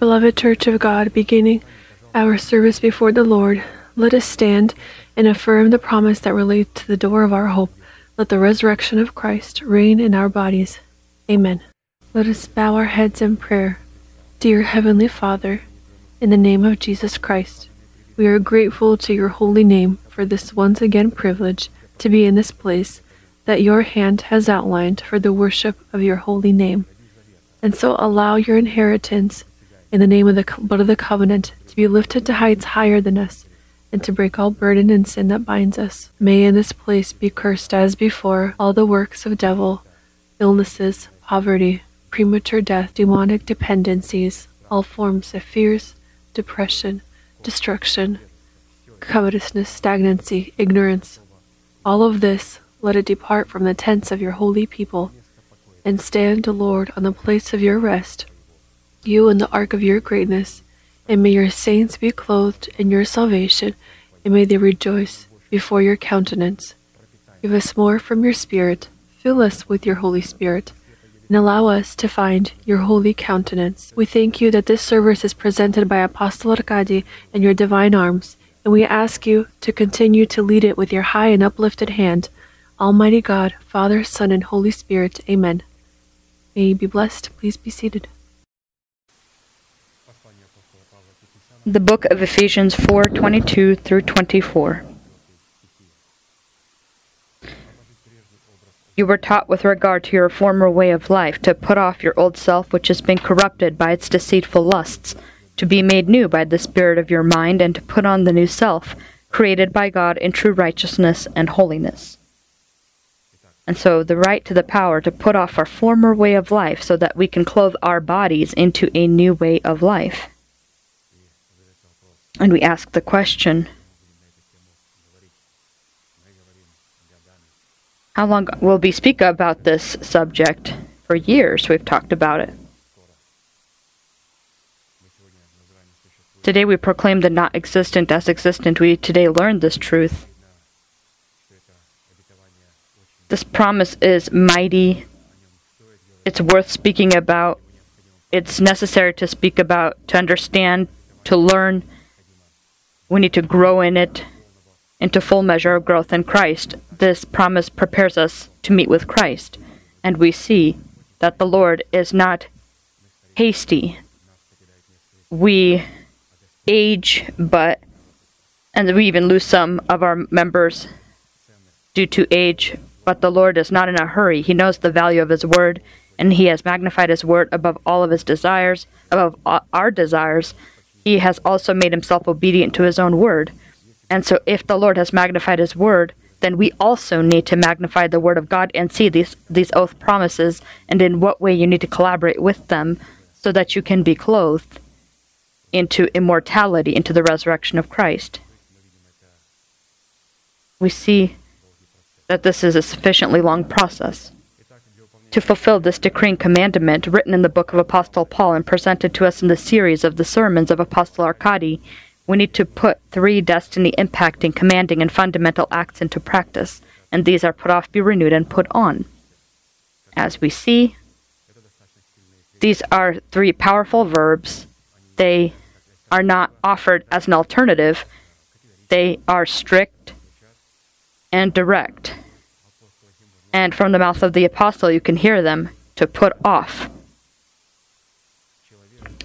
Beloved Church of God, beginning our service before the Lord, let us stand and affirm the promise that relates to the door of our hope. Let the resurrection of Christ reign in our bodies. Amen. Let us bow our heads in prayer. Dear Heavenly Father, in the name of Jesus Christ, we are grateful to your holy name for this once again privilege to be in this place that your hand has outlined for the worship of your holy name. And so allow your inheritance in the name of the blood of the covenant to be lifted to heights higher than us and to break all burden and sin that binds us. May in this place be cursed as before all the works of devil, illnesses, poverty, premature death, demonic dependencies, all forms of fears, depression, destruction, covetousness, stagnancy, ignorance. All of this let it depart from the tents of your holy people, and stand, Lord, on the place of your rest, you in the ark of your greatness, and may your saints be clothed in your salvation, and may they rejoice before your countenance. Give us more from your Spirit, fill us with your Holy Spirit, and allow us to find your holy countenance. We thank you that this service is presented by Apostle Arkady in your divine arms, and we ask you to continue to lead it with your high and uplifted hand. Almighty God, Father, Son, and Holy Spirit, Amen. May you be blessed. Please be seated. The book of Ephesians 4:22 through 24. You were taught with regard to your former way of life to put off your old self which has been corrupted by its deceitful lusts, to be made new by the spirit of your mind and to put on the new self, created by God in true righteousness and holiness. And so the right to the power to put off our former way of life so that we can clothe our bodies into a new way of life. And we ask the question How long will we speak about this subject? For years we've talked about it. Today we proclaim the not existent as existent. We today learn this truth. This promise is mighty. It's worth speaking about. It's necessary to speak about, to understand, to learn. We need to grow in it into full measure of growth in Christ. This promise prepares us to meet with Christ. And we see that the Lord is not hasty. We age, but, and we even lose some of our members due to age, but the Lord is not in a hurry. He knows the value of His word, and He has magnified His word above all of His desires, above our desires. He has also made Himself obedient to His own word. And so, if the Lord has magnified His word, then we also need to magnify the word of God and see these these oath promises and in what way you need to collaborate with them so that you can be clothed into immortality, into the resurrection of Christ. We see that this is a sufficiently long process. To fulfill this decreeing commandment written in the book of Apostle Paul and presented to us in the series of the sermons of Apostle Arkady, we need to put three destiny impacting, commanding, and fundamental acts into practice, and these are put off, be renewed, and put on. As we see, these are three powerful verbs. They are not offered as an alternative, they are strict and direct. And from the mouth of the apostle, you can hear them to put off.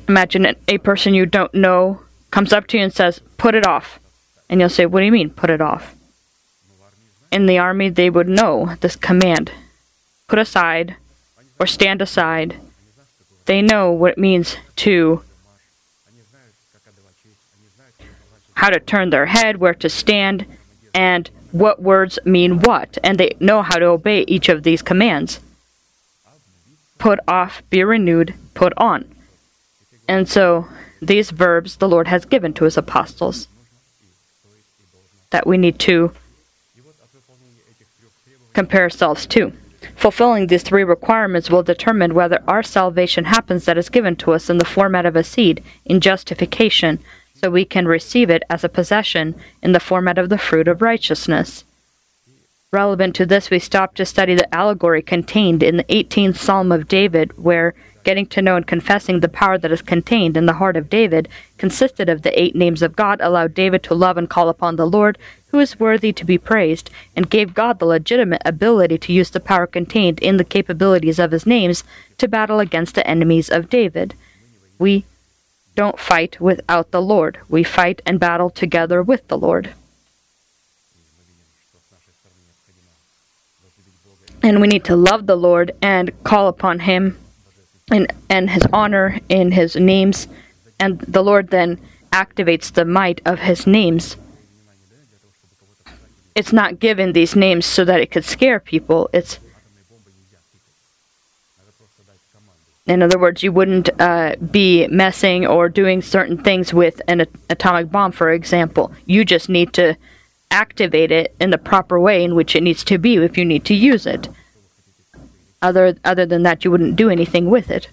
Imagine a person you don't know comes up to you and says, Put it off. And you'll say, What do you mean, put it off? In the army, they would know this command put aside or stand aside. They know what it means to how to turn their head, where to stand, and what words mean what. And they know how to obey each of these commands put off, be renewed, put on. And so these verbs the Lord has given to his apostles that we need to compare ourselves to. Fulfilling these three requirements will determine whether our salvation happens that is given to us in the format of a seed in justification, so we can receive it as a possession in the format of the fruit of righteousness. Relevant to this, we stop to study the allegory contained in the 18th Psalm of David, where getting to know and confessing the power that is contained in the heart of David, consisted of the eight names of God, allowed David to love and call upon the Lord, who is worthy to be praised, and gave God the legitimate ability to use the power contained in the capabilities of his names to battle against the enemies of David. We don't fight without the Lord. We fight and battle together with the Lord. And we need to love the Lord and call upon Him and, and His honor in His names. And the Lord then activates the might of His names. It's not given these names so that it could scare people. It's in other words, you wouldn't uh, be messing or doing certain things with an atomic bomb, for example. You just need to activate it in the proper way in which it needs to be if you need to use it. Other other than that, you wouldn't do anything with it.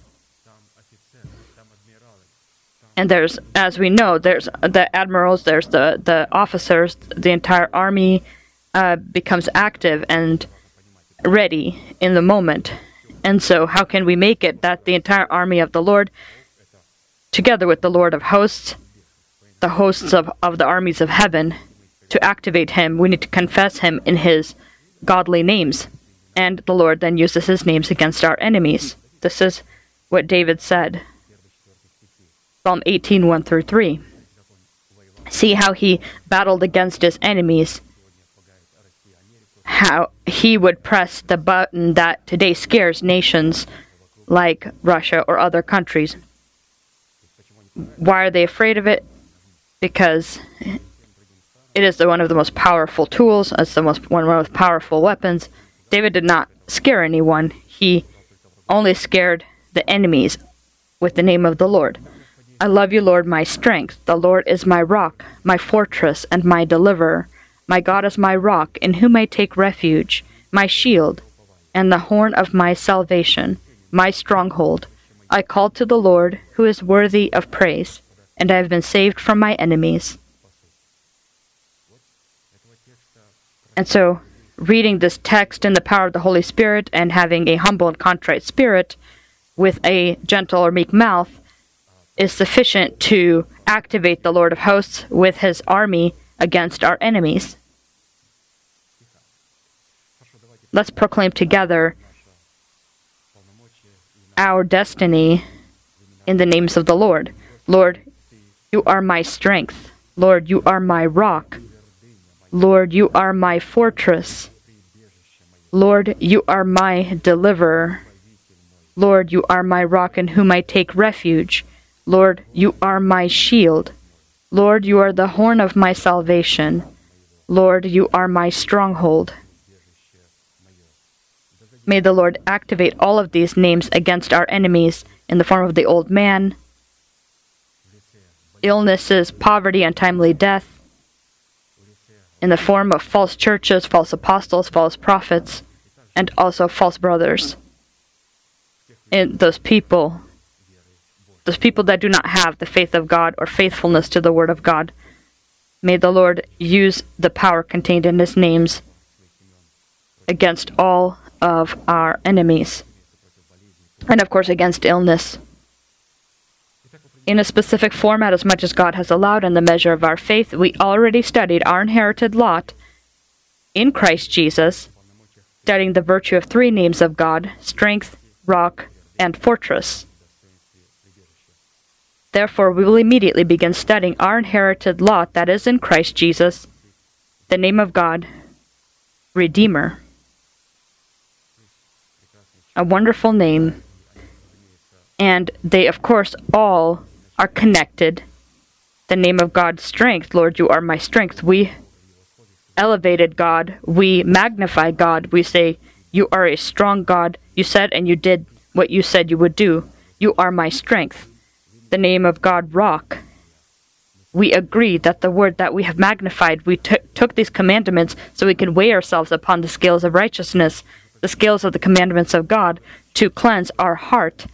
And there's, as we know, there's the admirals, there's the the officers, the entire army uh, becomes active and ready in the moment. And so, how can we make it that the entire army of the Lord, together with the Lord of hosts, the hosts of, of the armies of heaven, to activate him, we need to confess him in his godly names. And the Lord then uses his names against our enemies. This is what David said. Psalm 18, 1 through 3. See how he battled against his enemies, how he would press the button that today scares nations like Russia or other countries. Why are they afraid of it? Because it is the, one of the most powerful tools. It's the most one of the most powerful weapons. David did not scare anyone. He only scared the enemies with the name of the Lord. I love you, Lord, my strength. The Lord is my rock, my fortress, and my deliverer. My God is my rock, in whom I take refuge, my shield, and the horn of my salvation, my stronghold. I called to the Lord, who is worthy of praise, and I have been saved from my enemies. And so, reading this text in the power of the Holy Spirit and having a humble and contrite spirit with a gentle or meek mouth is sufficient to activate the Lord of hosts with his army against our enemies. Let's proclaim together our destiny in the names of the Lord. Lord, you are my strength. Lord, you are my rock. Lord, you are my fortress. Lord, you are my deliverer. Lord, you are my rock in whom I take refuge. Lord, you are my shield. Lord, you are the horn of my salvation. Lord, you are my stronghold. May the Lord activate all of these names against our enemies in the form of the old man, illnesses, poverty, and untimely death, in the form of false churches, false apostles, false prophets, and also false brothers. And those people, those people that do not have the faith of God or faithfulness to the Word of God, may the Lord use the power contained in His names against all of our enemies, and of course against illness in a specific format as much as God has allowed in the measure of our faith. We already studied our inherited lot in Christ Jesus, studying the virtue of three names of God strength, rock, and fortress. Therefore, we will immediately begin studying our inherited lot that is in Christ Jesus, the name of God, Redeemer. A wonderful name. And they, of course, all are connected. The name of God's strength. Lord, you are my strength. We elevated God. We magnify God. We say, You are a strong God. You said and you did what you said you would do. You are my strength. The name of God, rock. We agree that the word that we have magnified, we t- took these commandments so we can weigh ourselves upon the scales of righteousness, the scales of the commandments of God, to cleanse our heart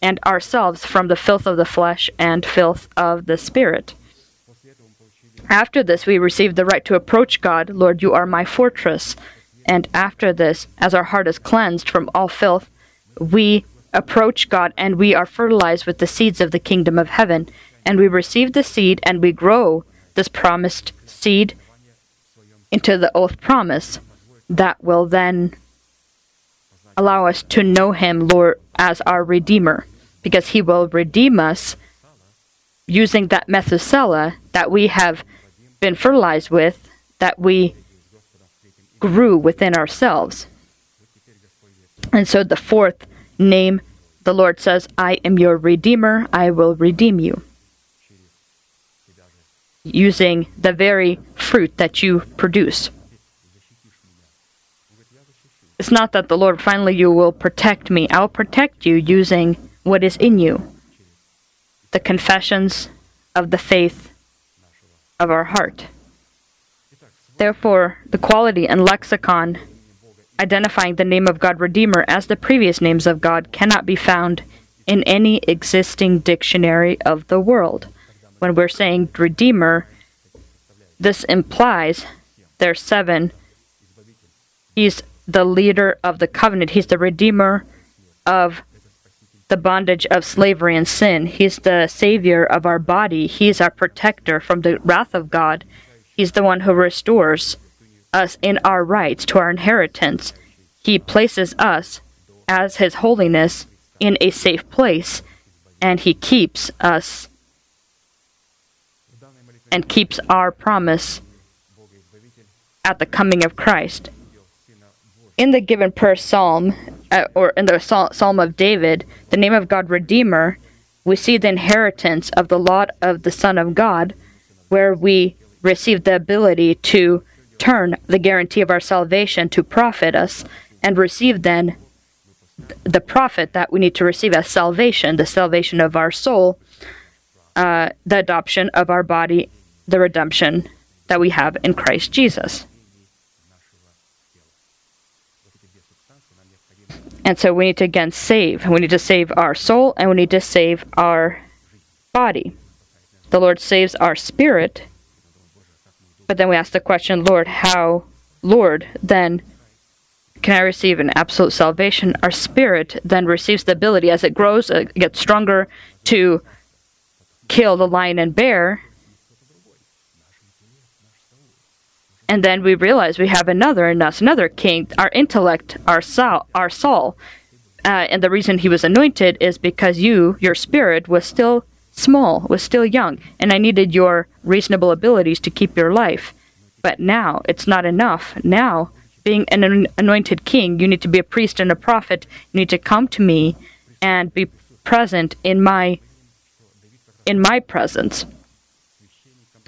and ourselves from the filth of the flesh and filth of the spirit. After this, we receive the right to approach God. Lord, you are my fortress. And after this, as our heart is cleansed from all filth, we approach God and we are fertilized with the seeds of the kingdom of heaven. And we receive the seed and we grow this promised seed into the oath promise that will then allow us to know Him, Lord, as our Redeemer, because He will redeem us using that Methuselah that we have been fertilized with, that we grew within ourselves. And so the fourth name, the Lord says, I am your Redeemer, I will redeem you. Using the very fruit that you produce. It's not that the Lord finally you will protect me. I'll protect you using what is in you. The confessions of the faith of our heart. Therefore, the quality and lexicon identifying the name of God Redeemer as the previous names of God cannot be found in any existing dictionary of the world. When we're saying Redeemer, this implies there's seven. He's the leader of the covenant, He's the Redeemer of the bondage of slavery and sin. He's the Savior of our body. He's our protector from the wrath of God. He's the one who restores us in our rights to our inheritance. He places us as His holiness in a safe place, and He keeps us and keeps our promise at the coming of Christ. In the given prayer psalm, uh, or in the Psalm of David, the name of God Redeemer, we see the inheritance of the lot of the Son of God, where we receive the ability to turn the guarantee of our salvation to profit us and receive then the profit that we need to receive as salvation, the salvation of our soul, uh, the adoption of our body, the redemption that we have in Christ Jesus. And so we need to again save. We need to save our soul and we need to save our body. The Lord saves our spirit. But then we ask the question, Lord, how, Lord, then can I receive an absolute salvation? Our spirit then receives the ability as it grows, it gets stronger to kill the lion and bear. And then we realize we have another in us, another king, our intellect, our soul, our soul. Uh, and the reason he was anointed is because you, your spirit, was still small, was still young, and I needed your reasonable abilities to keep your life. But now it's not enough. Now, being an anointed king, you need to be a priest and a prophet. You need to come to me and be present in my in my presence.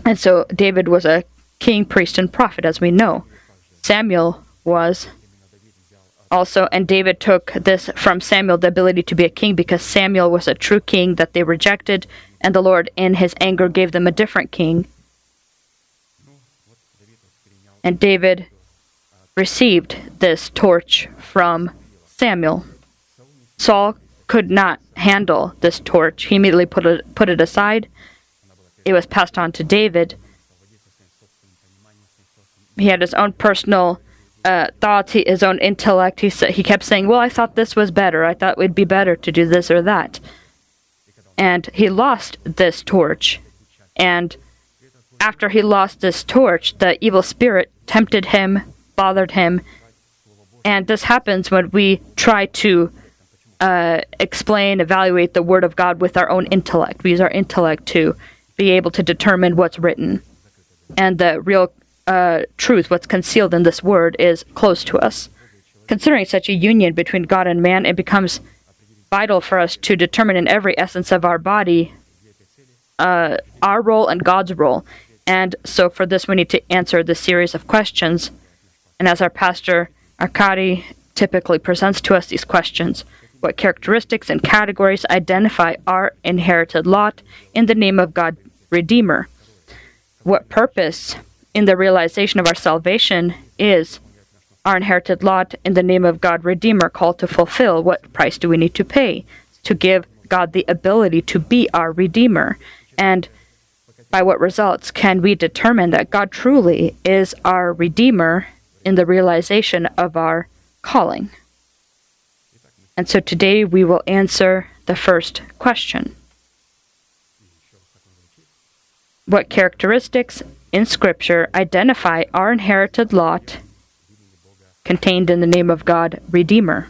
And so David was a king, priest, and prophet, as we know. Samuel was also, and David took this from Samuel, the ability to be a king, because Samuel was a true king that they rejected, and the Lord, in his anger, gave them a different king. And David received this torch from Samuel. Saul could not handle this torch. He immediately put it, put it aside. It was passed on to David he had his own personal uh, thoughts, his own intellect. He he kept saying, "Well, I thought this was better. I thought would be better to do this or that." And he lost this torch. And after he lost this torch, the evil spirit tempted him, bothered him. And this happens when we try to uh, explain, evaluate the Word of God with our own intellect. We use our intellect to be able to determine what's written. And the real uh, truth, what's concealed in this word, is close to us. Considering such a union between God and man, it becomes vital for us to determine in every essence of our body uh, our role and God's role. And so for this, we need to answer this series of questions. And as our pastor, Arkady, typically presents to us these questions what characteristics and categories identify our inherited lot in the name of God Redeemer? What purpose in the realization of our salvation is our inherited lot in the name of God Redeemer called to fulfill. What price do we need to pay? To give God the ability to be our Redeemer. And by what results can we determine that God truly is our Redeemer in the realization of our calling? And so today we will answer the first question What characteristics in Scripture identify our inherited lot contained in the name of God, Redeemer?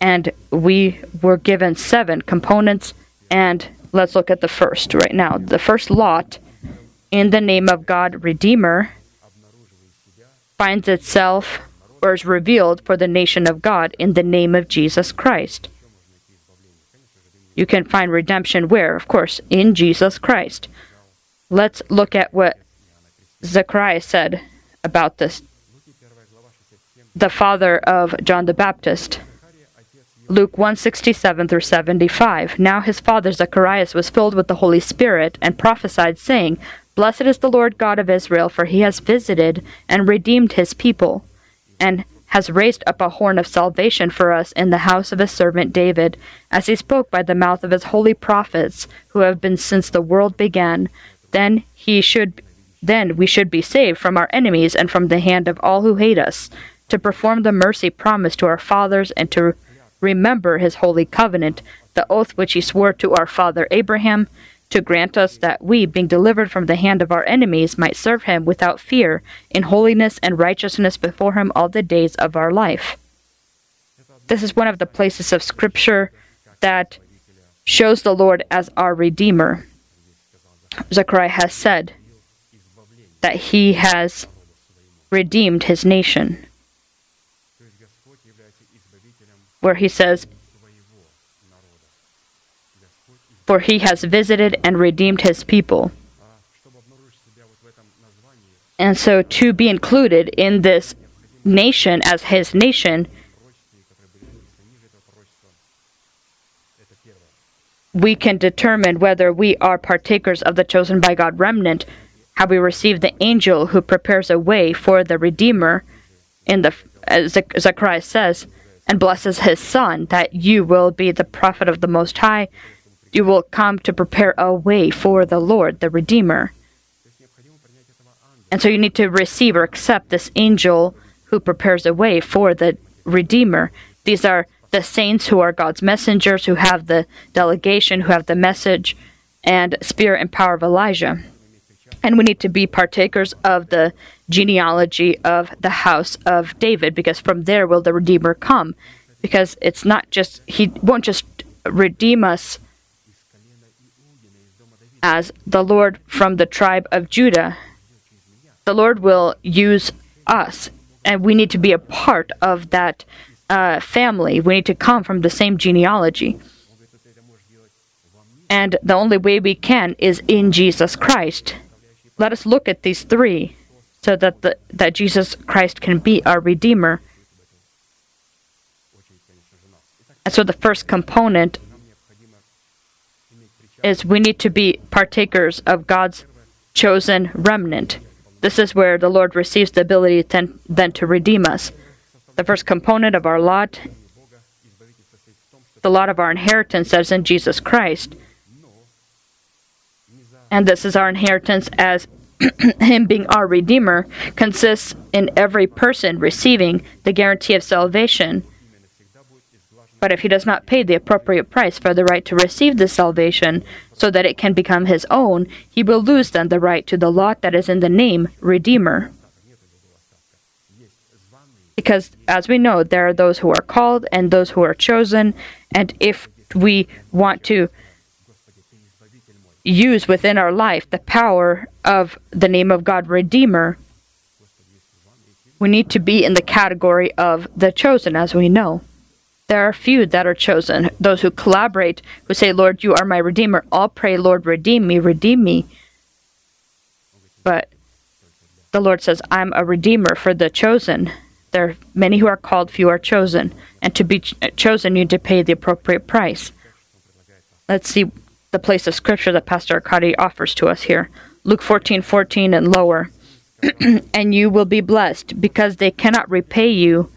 And we were given seven components, and let's look at the first right now. The first lot in the name of God, Redeemer, finds itself or is revealed for the nation of God in the name of Jesus Christ. You can find redemption where? Of course, in Jesus Christ. Let's look at what Zechariah said about this. The father of John the Baptist. Luke 167 through 75. Now his father Zacharias was filled with the Holy Spirit and prophesied, saying, Blessed is the Lord God of Israel, for he has visited and redeemed his people, and has raised up a horn of salvation for us in the house of his servant David, as he spoke by the mouth of his holy prophets, who have been since the world began. Then he should then we should be saved from our enemies and from the hand of all who hate us, to perform the mercy promised to our fathers and to remember his holy covenant, the oath which he swore to our father Abraham, to grant us that we, being delivered from the hand of our enemies, might serve him without fear, in holiness and righteousness before him all the days of our life. This is one of the places of Scripture that shows the Lord as our Redeemer. Zechariah has said that he has redeemed his nation where he says, For he has visited and redeemed his people. And so to be included in this nation as his nation, we can determine whether we are partakers of the chosen by God remnant, how we receive the angel who prepares a way for the Redeemer, in the as Zechariah says, and blesses his son, that you will be the prophet of the Most High. You will come to prepare a way for the Lord, the Redeemer. And so you need to receive or accept this angel who prepares a way for the Redeemer. These are the saints who are God's messengers, who have the delegation, who have the message and spirit and power of Elijah. And we need to be partakers of the genealogy of the house of David, because from there will the Redeemer come. Because it's not just, he won't just redeem us as the Lord from the tribe of Judah. The Lord will use us, and we need to be a part of that uh, family. We need to come from the same genealogy. And the only way we can is in Jesus Christ. Let us look at these three so that the, that Jesus Christ can be our redeemer. And so the first component is we need to be partakers of God's chosen remnant. This is where the Lord receives the ability then, then to redeem us. The first component of our lot, the lot of our inheritance is in Jesus Christ. And this is our inheritance as him being our Redeemer consists in every person receiving the guarantee of salvation. But if he does not pay the appropriate price for the right to receive this salvation so that it can become his own, he will lose then the right to the lot that is in the name Redeemer. Because, as we know, there are those who are called and those who are chosen, and if we want to use within our life the power of the name of God Redeemer, we need to be in the category of the chosen, as we know. There are few that are chosen. Those who collaborate, who say, Lord, you are my Redeemer. All pray, Lord, redeem me, redeem me. But the Lord says, I'm a Redeemer for the chosen. There are many who are called, few are chosen. And to be ch- uh, chosen, you need to pay the appropriate price. Let's see the place of scripture that Pastor Arkady offers to us here. Luke 14 14 and lower. and you will be blessed, because they cannot repay you,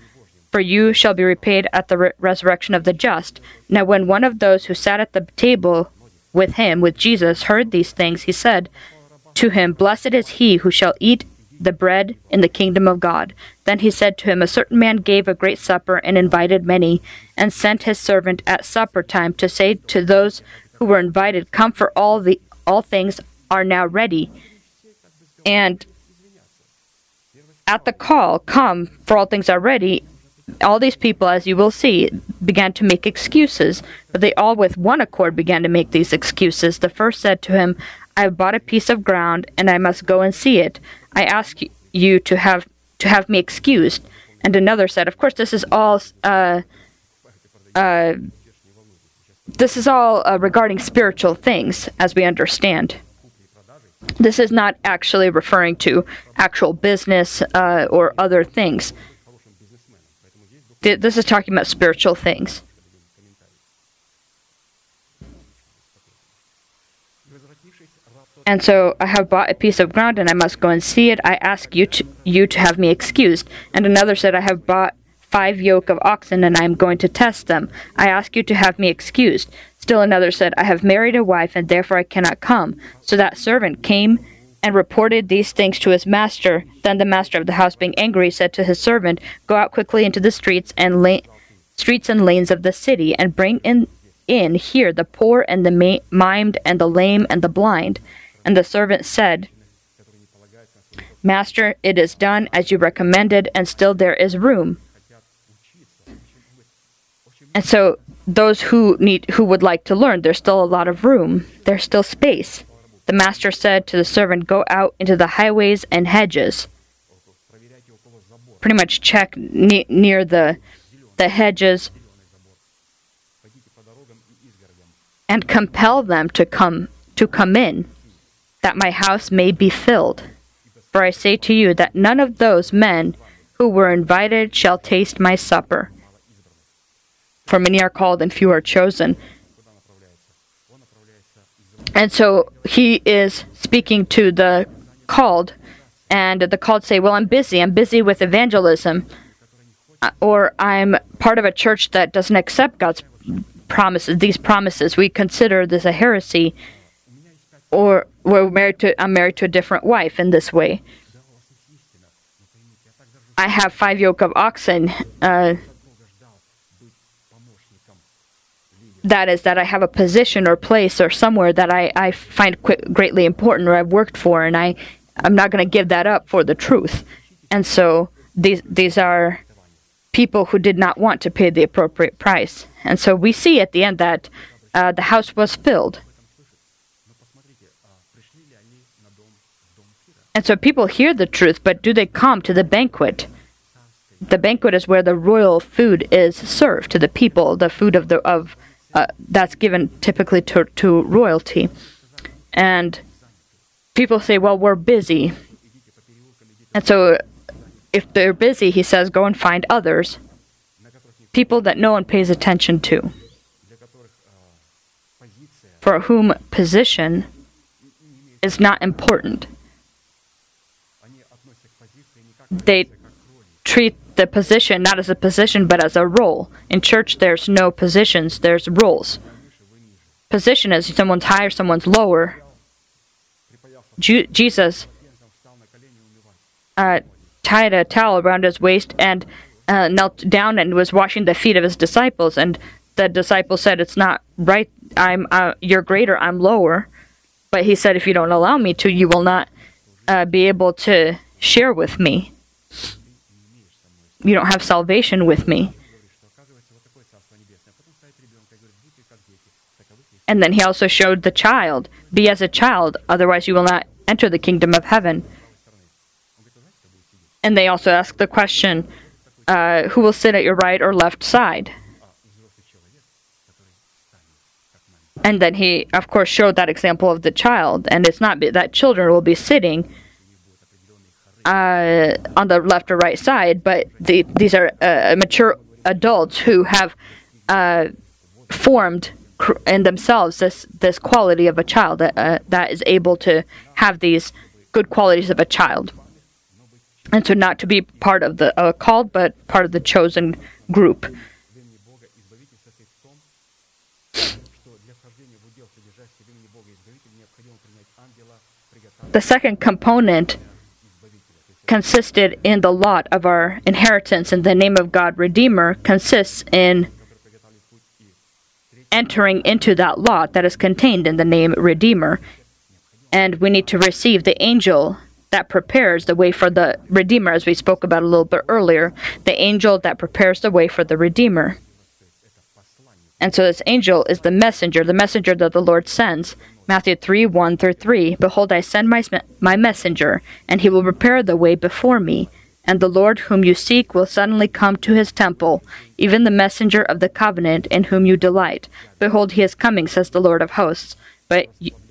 for you shall be repaid at the re- resurrection of the just. Now, when one of those who sat at the table with him, with Jesus, heard these things, he said to him, Blessed is he who shall eat the bread in the kingdom of God. Then he said to him, A certain man gave a great supper and invited many, and sent his servant at supper time to say to those who were invited, Come, for all the all things are now ready. And at the call, Come, for all things are ready, all these people, as you will see, began to make excuses, but they all with one accord began to make these excuses. The first said to him, I have bought a piece of ground, and I must go and see it. I ask you to have to have me excused. And another said, Of course, this is all. Uh, uh, this is all uh, regarding spiritual things, as we understand. This is not actually referring to actual business uh, or other things. Th- This is talking about spiritual things. And so I have bought a piece of ground and I must go and see it. I ask you to, you to have me excused. And another said, I have bought five yoke of oxen and I am going to test them. I ask you to have me excused. Still another said, I have married a wife and therefore I cannot come. So that servant came and reported these things to his master. Then the master of the house, being angry, said to his servant, Go out quickly into the streets and la- streets and lanes of the city, and bring in in here the poor and the ma- maimed and the lame and the blind. And the servant said, Master, it is done as you recommended, and still there is room. And so those who need who would like to learn, there's still a lot of room. There's still space. The master said to the servant, Go out into the highways and hedges. Pretty much check ne- near the the hedges and compel them to come to come in, that my house may be filled. For I say to you that none of those men who were invited shall taste my supper. For many are called and few are chosen. And so he is speaking to the called, and the called say, Well, I'm busy. I'm busy with evangelism. Uh, Or I'm part of a church that doesn't accept God's promises, these promises. We consider this a heresy. Or we're married to, I'm married to a different wife in this way. I have five yoke of oxen. Uh, that is that I have a position or place or somewhere that I, I find qu- greatly important or I've worked for and I I'm not going to give that up for the truth. And so these these are people who did not want to pay the appropriate price. And so we see at the end that uh, the house was filled. And so people hear the truth, but do they come to the banquet? The banquet is where the royal food is served to the people, the food of the of uh, that's given typically to to royalty. And people say, "Well, we're busy." And so if they're busy, he says, "Go and find others." People that no one pays attention to. For whom position is not important. They treat the position not as a position but as a role. In church, there's no positions, there's roles. Position is someone's higher, someone's lower. Jesus uh, tied a towel around his waist and uh, knelt down and was washing the feet of his disciples. And the disciples said, "It's not right. I'm uh, you're greater. I'm lower." But he said, "If you don't allow me to, you will not uh, be able to share with me." You don't have salvation with me. And then he also showed the child, be as a child, otherwise you will not enter the kingdom of heaven. And they also ask the question, uh, who will sit at your right or left side? And then he, of course, showed that example of the child, and it's not that children will be sitting uh, on the left or right side, but the, these are uh, mature adults who have uh, formed cr- in themselves this this quality of a child that uh, that is able to have these good qualities of a child, and so not to be part of the uh, called, but part of the chosen group. The second component consisted in the lot of our inheritance in the name of God Redeemer consists in entering into that lot that is contained in the name Redeemer. And we need to receive the angel that prepares the way for the Redeemer, as we spoke about a little bit earlier, the angel that prepares the way for the Redeemer. And so this angel is the messenger, the messenger that the Lord sends. Matthew 3 1 through 3 Behold, I send my, my messenger, and he will prepare the way before me. And the Lord whom you seek will suddenly come to his temple, even the messenger of the covenant in whom you delight. Behold, he is coming, says the Lord of hosts. But,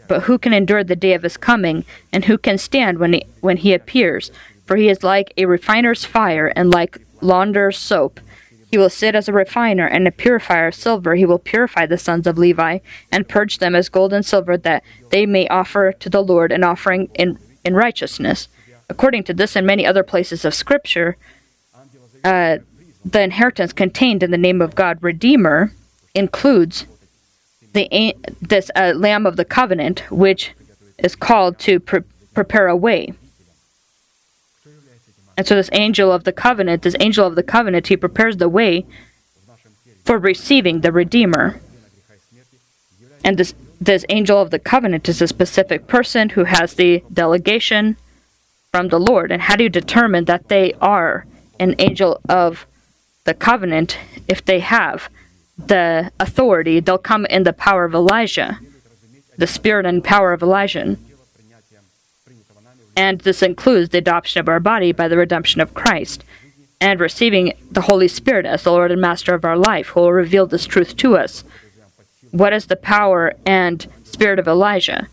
but who can endure the day of his coming, and who can stand when he, when he appears? For he is like a refiner's fire, and like launderer's soap. He will sit as a refiner and a purifier of silver. He will purify the sons of Levi and purge them as gold and silver, that they may offer to the Lord an offering in, in righteousness. According to this and many other places of Scripture, uh, the inheritance contained in the name of God, Redeemer, includes the this uh, Lamb of the Covenant, which is called to pre- prepare a way. And so, this angel of the covenant, this angel of the covenant, he prepares the way for receiving the Redeemer. And this, this angel of the covenant is a specific person who has the delegation from the Lord. And how do you determine that they are an angel of the covenant if they have the authority? They'll come in the power of Elijah, the spirit and power of Elijah. And this includes the adoption of our body by the redemption of Christ and receiving the Holy Spirit as the Lord and Master of our life, who will reveal this truth to us. What is the power and spirit of Elijah?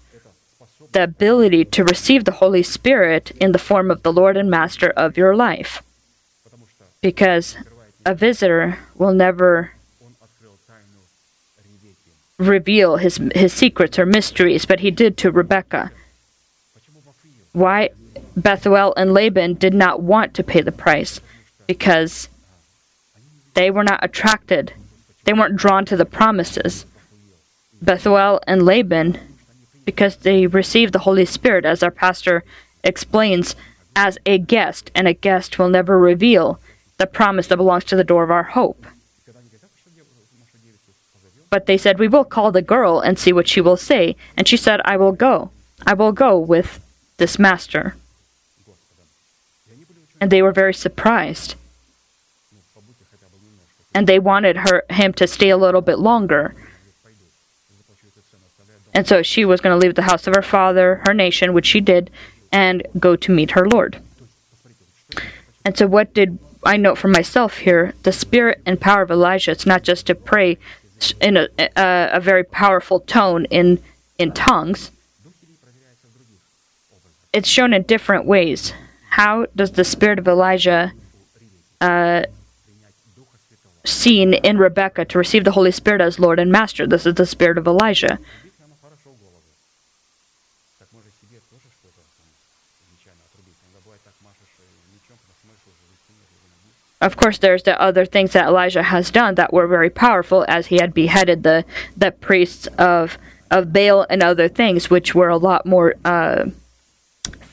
The ability to receive the Holy Spirit in the form of the Lord and Master of your life. Because a visitor will never reveal his, his secrets or mysteries, but he did to Rebecca why Bethuel and Laban did not want to pay the price because they were not attracted. They weren't drawn to the promises. Bethuel and Laban, because they received the Holy Spirit, as our pastor explains, as a guest, and a guest will never reveal the promise that belongs to the door of our hope. But they said, We will call the girl and see what she will say. And she said, I will go. I will go with this master. And they were very surprised. And they wanted her him to stay a little bit longer. And so she was going to leave the house of her father, her nation, which she did, and go to meet her Lord. And so, what did I note for myself here? The spirit and power of Elijah. It's not just to pray in a, a, a very powerful tone in in tongues, it's shown in different ways. How does the spirit of Elijah uh, seen in Rebecca to receive the Holy Spirit as Lord and Master? This is the spirit of Elijah. Of course, there's the other things that Elijah has done that were very powerful, as he had beheaded the the priests of of Baal and other things, which were a lot more uh,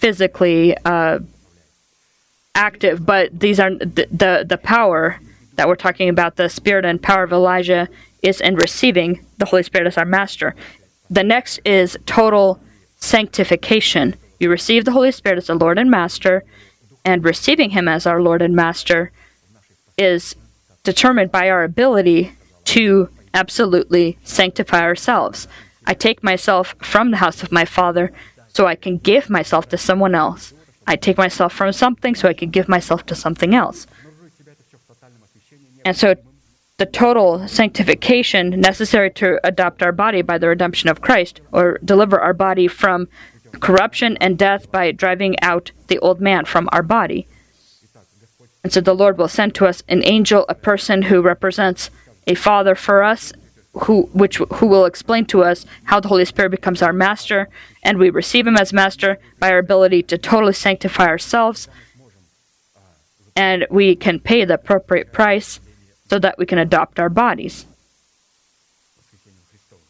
physically uh, active, but these are the, the the power that we're talking about. The spirit and power of Elijah is in receiving the Holy Spirit as our master. The next is total sanctification. You receive the Holy Spirit as the Lord and Master, and receiving Him as our Lord and Master is determined by our ability to absolutely sanctify ourselves. I take myself from the house of my Father so I can give myself to someone else. I take myself from something so I can give myself to something else. And so the total sanctification necessary to adopt our body by the redemption of Christ, or deliver our body from corruption and death by driving out the old man from our body. And so the Lord will send to us an angel, a person who represents a father for us, who which who will explain to us how the Holy Spirit becomes our master, and we receive him as master by our ability to totally sanctify ourselves, and we can pay the appropriate price so that we can adopt our bodies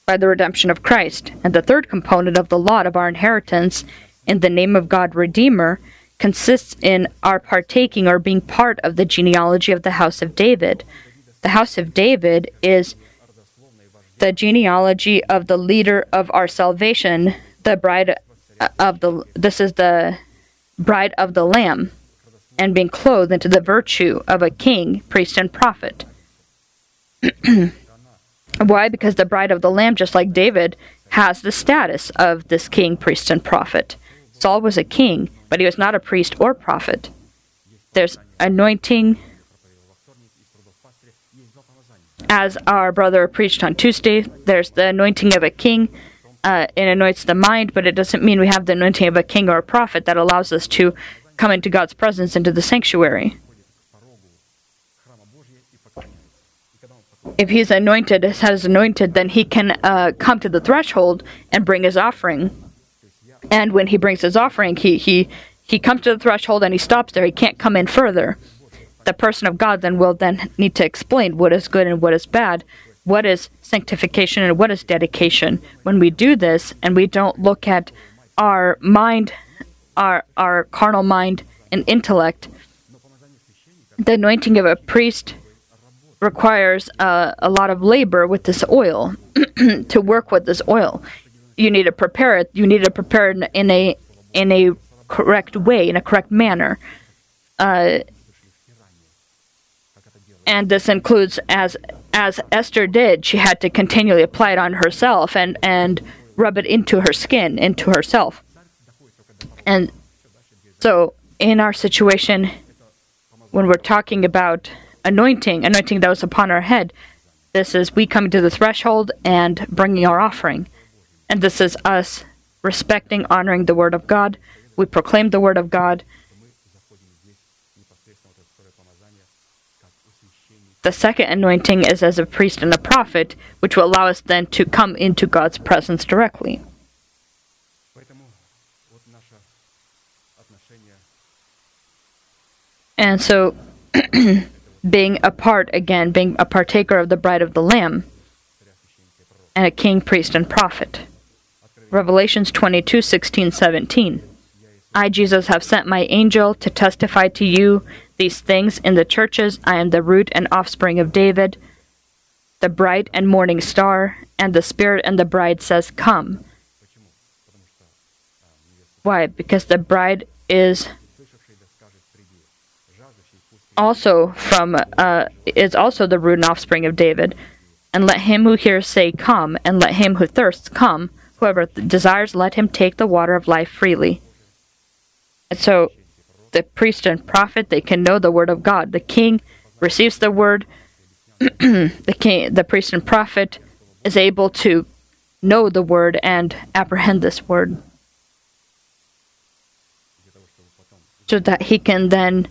by the redemption of Christ. And the third component of the lot of our inheritance in the name of God Redeemer consists in our partaking or being part of the genealogy of the house of David. The house of David is the genealogy of the leader of our salvation, the bride uh, of the this is the bride of the lamb and being clothed into the virtue of a king, priest and prophet. Why? Because the bride of the lamb just like David has the status of this king, priest and prophet. Saul was a king, but he was not a priest or prophet. There's anointing as our brother preached on Tuesday, there's the anointing of a king. Uh, it anoints the mind, but it doesn't mean we have the anointing of a king or a prophet that allows us to come into God's presence into the sanctuary. If he's anointed, has anointed, then he can uh, come to the threshold and bring his offering. And when he brings his offering, he he he comes to the threshold and he stops there. He can't come in further the person of God then will then need to explain what is good and what is bad, what is sanctification and what is dedication. When we do this and we don't look at our mind, our our carnal mind and intellect, the anointing of a priest requires uh, a lot of labor with this oil to work with this oil. You need to prepare it. You need to prepare it in a in a correct way, in a correct manner. Uh, and this includes as as Esther did, she had to continually apply it on herself and and rub it into her skin, into herself. And so in our situation when we're talking about anointing, anointing that was upon our head, this is we coming to the threshold and bringing our offering. And this is us respecting, honoring the word of God. We proclaim the word of God The second anointing is as a priest and a prophet, which will allow us then to come into God's presence directly. And so, being a part, again, being a partaker of the bride of the Lamb, and a king, priest, and prophet. Revelations 22 16, 17. I, Jesus, have sent my angel to testify to you these things in the churches. I am the root and offspring of David, the bright and morning star, and the Spirit and the bride says, Come. Why? Because the bride is also from uh, is also the root and offspring of David. And let him who hears say, Come, and let him who thirsts come. Whoever desires, let him take the water of life freely. And so the priest and prophet, they can know the word of God. The king receives the word. the king, the priest and prophet is able to know the word and apprehend this word. So that he can then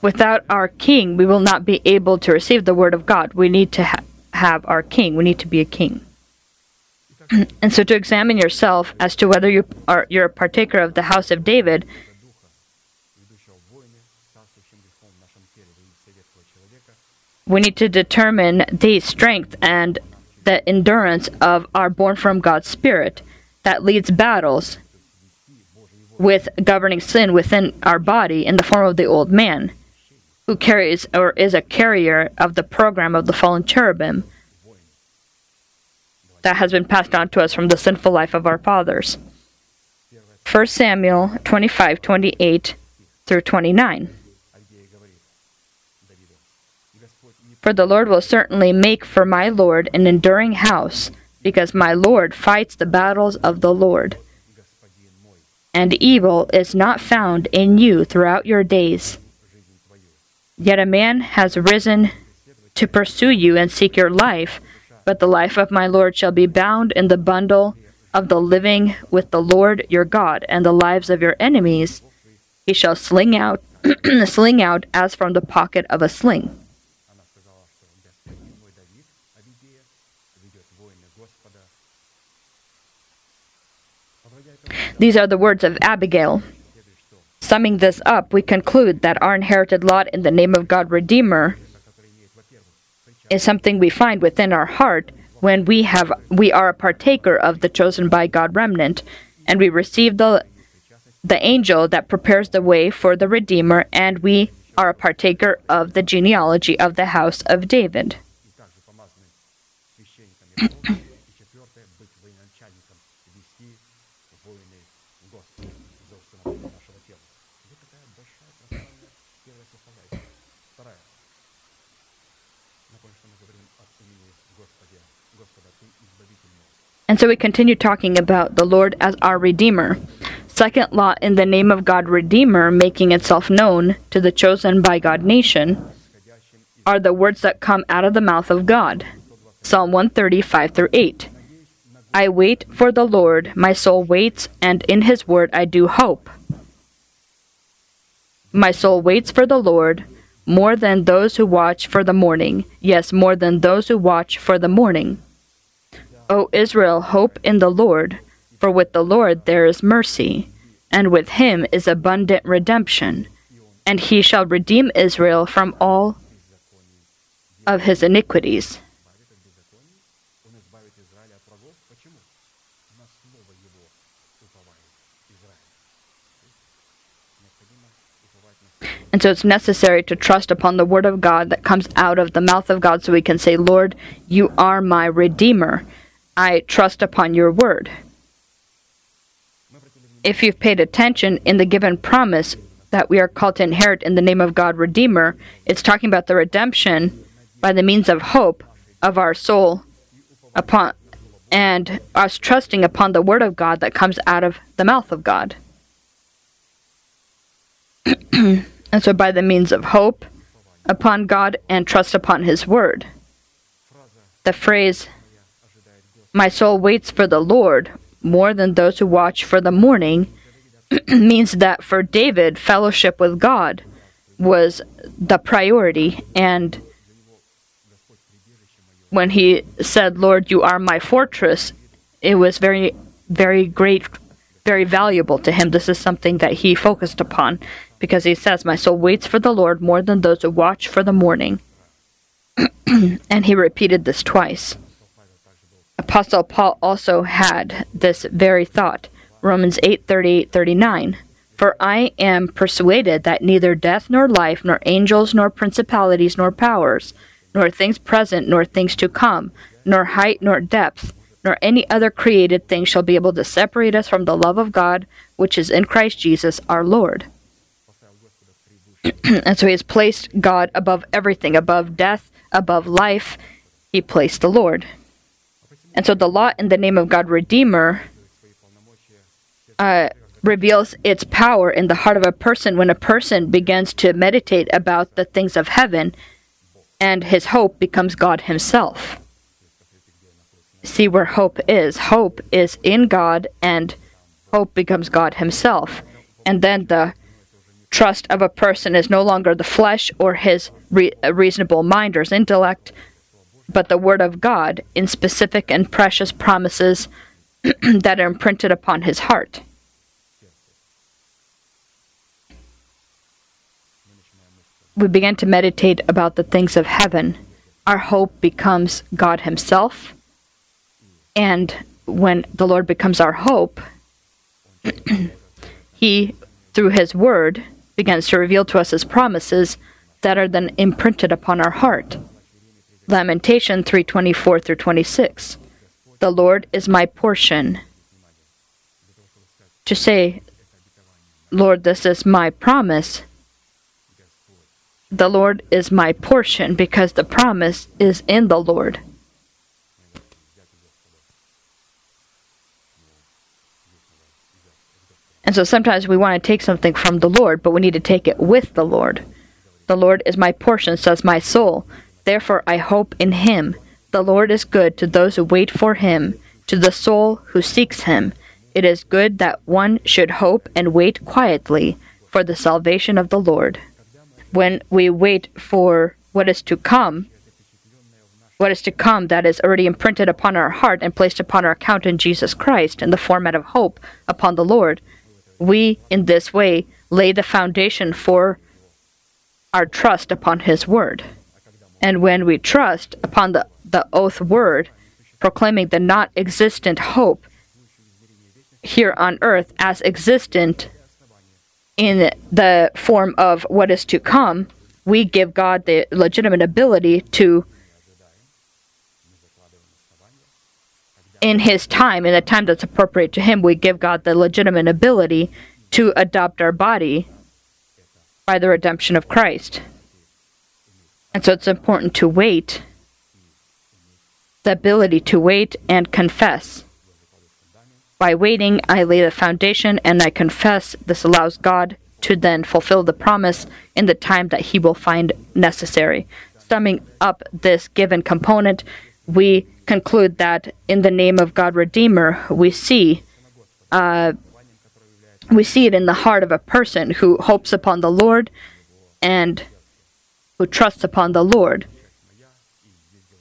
without our king, we will not be able to receive the word of God. We need to ha- have our king. We need to be a king. and so to examine yourself as to whether you are you're a partaker of the house of David we need to determine the strength and the endurance of our born from God's spirit that leads battles with governing sin within our body in the form of the old man who carries or is a carrier of the program of the fallen cherubim that has been passed on to us from the sinful life of our fathers. 1 Samuel 25 28 through 29. For the Lord will certainly make for my Lord an enduring house, because my Lord fights the battles of the Lord. And evil is not found in you throughout your days. Yet a man has risen to pursue you and seek your life but the life of my Lord shall be bound in the bundle of the living with the Lord your God, and the lives of your enemies he shall sling out, sling out as from the pocket of a sling. These are the words of Abigail. Summing this up, we conclude that our inherited lot in the name of God Redeemer is something we find within our heart when we have we are a partaker of the chosen by God remnant and we receive the the angel that prepares the way for the Redeemer, and we are a partaker of the genealogy of the house of David. And so we continue talking about the Lord as our Redeemer. Second law in the name of God, Redeemer, making itself known to the chosen by God nation, are the words that come out of the mouth of God. Psalm 135 through 8. I wait for the Lord, my soul waits, and in his word I do hope. My soul waits for the Lord more than those who watch for the morning, yes, more than those who watch for the morning. O Israel, hope in the Lord, for with the Lord there is mercy, and with him is abundant redemption, and he shall redeem Israel from all of his iniquities. And so it's necessary to trust upon the word of God that comes out of the mouth of God so we can say, Lord, you are my redeemer. I trust upon your word. If you've paid attention in the given promise that we are called to inherit in the name of God, Redeemer, it's talking about the redemption by the means of hope of our soul upon and us trusting upon the word of God that comes out of the mouth of God. And so, by the means of hope upon God and trust upon His word. The phrase, My soul waits for the Lord more than those who watch for the morning, means that for David, fellowship with God was the priority. And when he said, Lord, you are my fortress, it was very, very great, very valuable to him. This is something that he focused upon because he says, My soul waits for the Lord more than those who watch for the morning. and he repeated this twice. Apostle Paul also had this very thought. Romans 8 38 39. For I am persuaded that neither death nor life, nor angels, nor principalities, nor powers, nor things present, nor things to come, nor height, nor depth, nor any other created thing shall be able to separate us from the love of God, which is in Christ Jesus our Lord. and so he has placed God above everything, above death, above life. He placed the Lord. And so the law in the name of God, Redeemer, uh, reveals its power in the heart of a person when a person begins to meditate about the things of heaven and his hope becomes God himself. See where hope is. Hope is in God and hope becomes God himself. And then the trust of a person is no longer the flesh or his re- reasonable mind or his intellect, but the Word of God in specific and precious promises that are imprinted upon his heart. We begin to meditate about the things of heaven. Our hope becomes God Himself. And when the Lord becomes our hope, He, through His Word, begins to reveal to us His promises that are then imprinted upon our heart. Lamentation 3:24 through 26. The Lord is my portion. To say, Lord, this is my promise. The Lord is my portion because the promise is in the Lord. And so sometimes we want to take something from the Lord, but we need to take it with the Lord. The Lord is my portion, says my soul. Therefore I hope in him. The Lord is good to those who wait for him, to the soul who seeks him. It is good that one should hope and wait quietly for the salvation of the Lord. When we wait for what is to come, what is to come that is already imprinted upon our heart and placed upon our account in Jesus Christ in the format of hope upon the Lord, we in this way lay the foundation for our trust upon His Word. And when we trust upon the, the oath word, proclaiming the not existent hope, here on earth as existent in the form of what is to come, we give God the legitimate ability to, in His time, in the time that's appropriate to Him, we give God the legitimate ability to adopt our body by the redemption of Christ. And so it's important to wait, the ability to wait and confess. By waiting, I lay the foundation and I confess. This allows God to then fulfill the promise in the time that He will find necessary. Summing up this given component, we conclude that in the name of God Redeemer, we see. Uh, we see it in the heart of a person who hopes upon the Lord and who trusts upon the Lord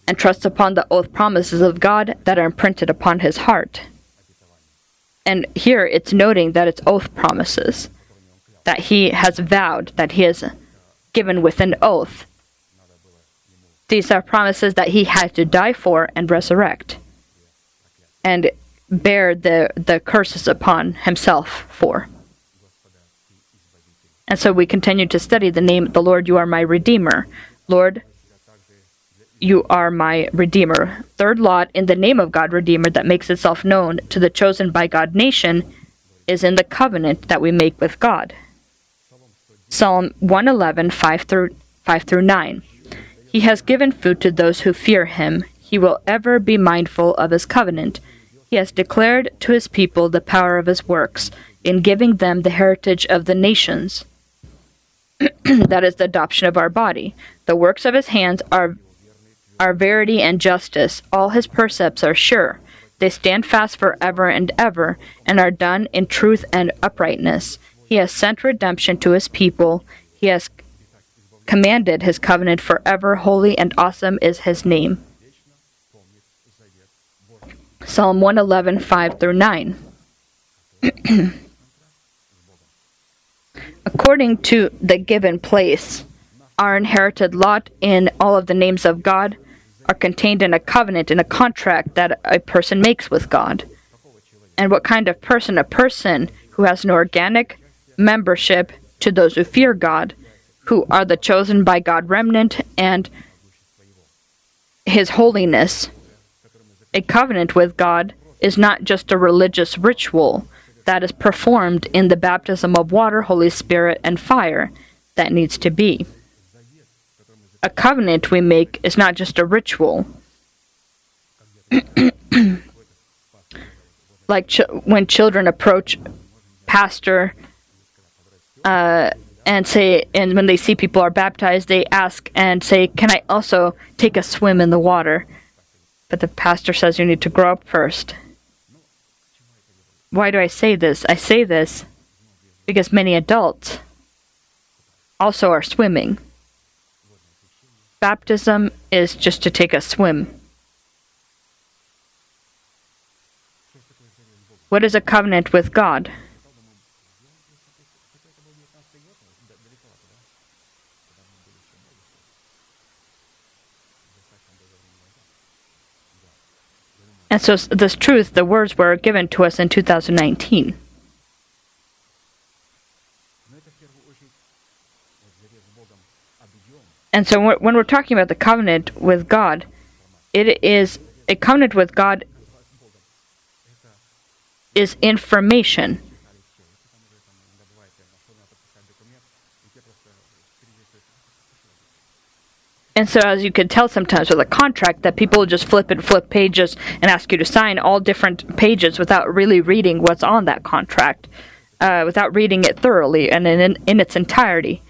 and trusts upon the oath promises of God that are imprinted upon his heart. And here it's noting that it's oath promises that he has vowed, that he has given with an oath. These are promises that he had to die for and resurrect and bear the, the curses upon himself for. And so we continue to study the name, the Lord, you are my Redeemer. Lord, you are my Redeemer. Third lot in the name of God, Redeemer, that makes itself known to the chosen by God nation is in the covenant that we make with God. Psalm 111, 5 through, 5 through 9. He has given food to those who fear him. He will ever be mindful of his covenant. He has declared to his people the power of his works in giving them the heritage of the nations. that is the adoption of our body. The works of his hands are are verity and justice. All his precepts are sure. They stand fast forever and ever, and are done in truth and uprightness. He has sent redemption to his people. He has commanded his covenant forever. Holy and awesome is his name. Psalm 111, 5 through 9. According to the given place, our inherited lot in all of the names of God are contained in a covenant, in a contract that a person makes with God. And what kind of person? A person who has an organic membership to those who fear God, who are the chosen by God remnant and His holiness. A covenant with God is not just a religious ritual that is performed in the baptism of water, Holy Spirit, and fire that needs to be. A covenant we make is not just a ritual. like ch- when children approach pastor uh, and say, and when they see people are baptized, they ask and say, "Can I also take a swim in the water?" But the pastor says you need to grow up first. Why do I say this? I say this because many adults also are swimming. Baptism is just to take a swim. What is a covenant with God? And so, this truth, the words were given to us in 2019. And so, when we're talking about the covenant with God, it is a covenant with God is information. And so, as you can tell sometimes with a contract, that people just flip and flip pages and ask you to sign all different pages without really reading what's on that contract, uh, without reading it thoroughly and in, in its entirety.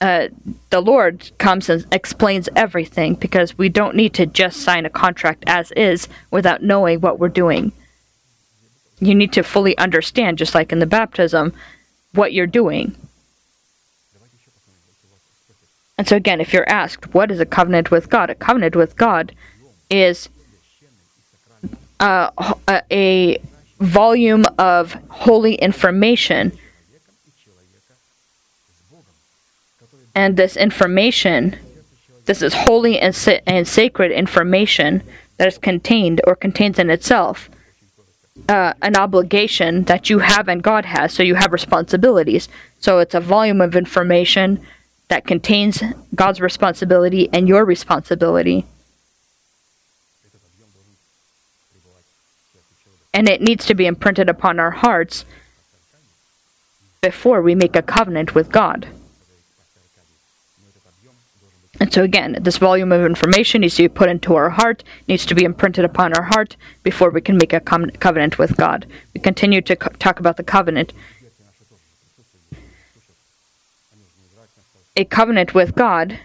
Uh, the Lord comes and explains everything because we don't need to just sign a contract as is without knowing what we're doing. You need to fully understand, just like in the baptism, what you're doing. And so, again, if you're asked, what is a covenant with God? A covenant with God is uh, a volume of holy information. And this information, this is holy and, sa- and sacred information that is contained or contains in itself uh, an obligation that you have and God has, so you have responsibilities. So it's a volume of information that contains God's responsibility and your responsibility. And it needs to be imprinted upon our hearts before we make a covenant with God. And so again, this volume of information needs to be put into our heart, needs to be imprinted upon our heart before we can make a covenant with God. We continue to co- talk about the covenant. A covenant with God.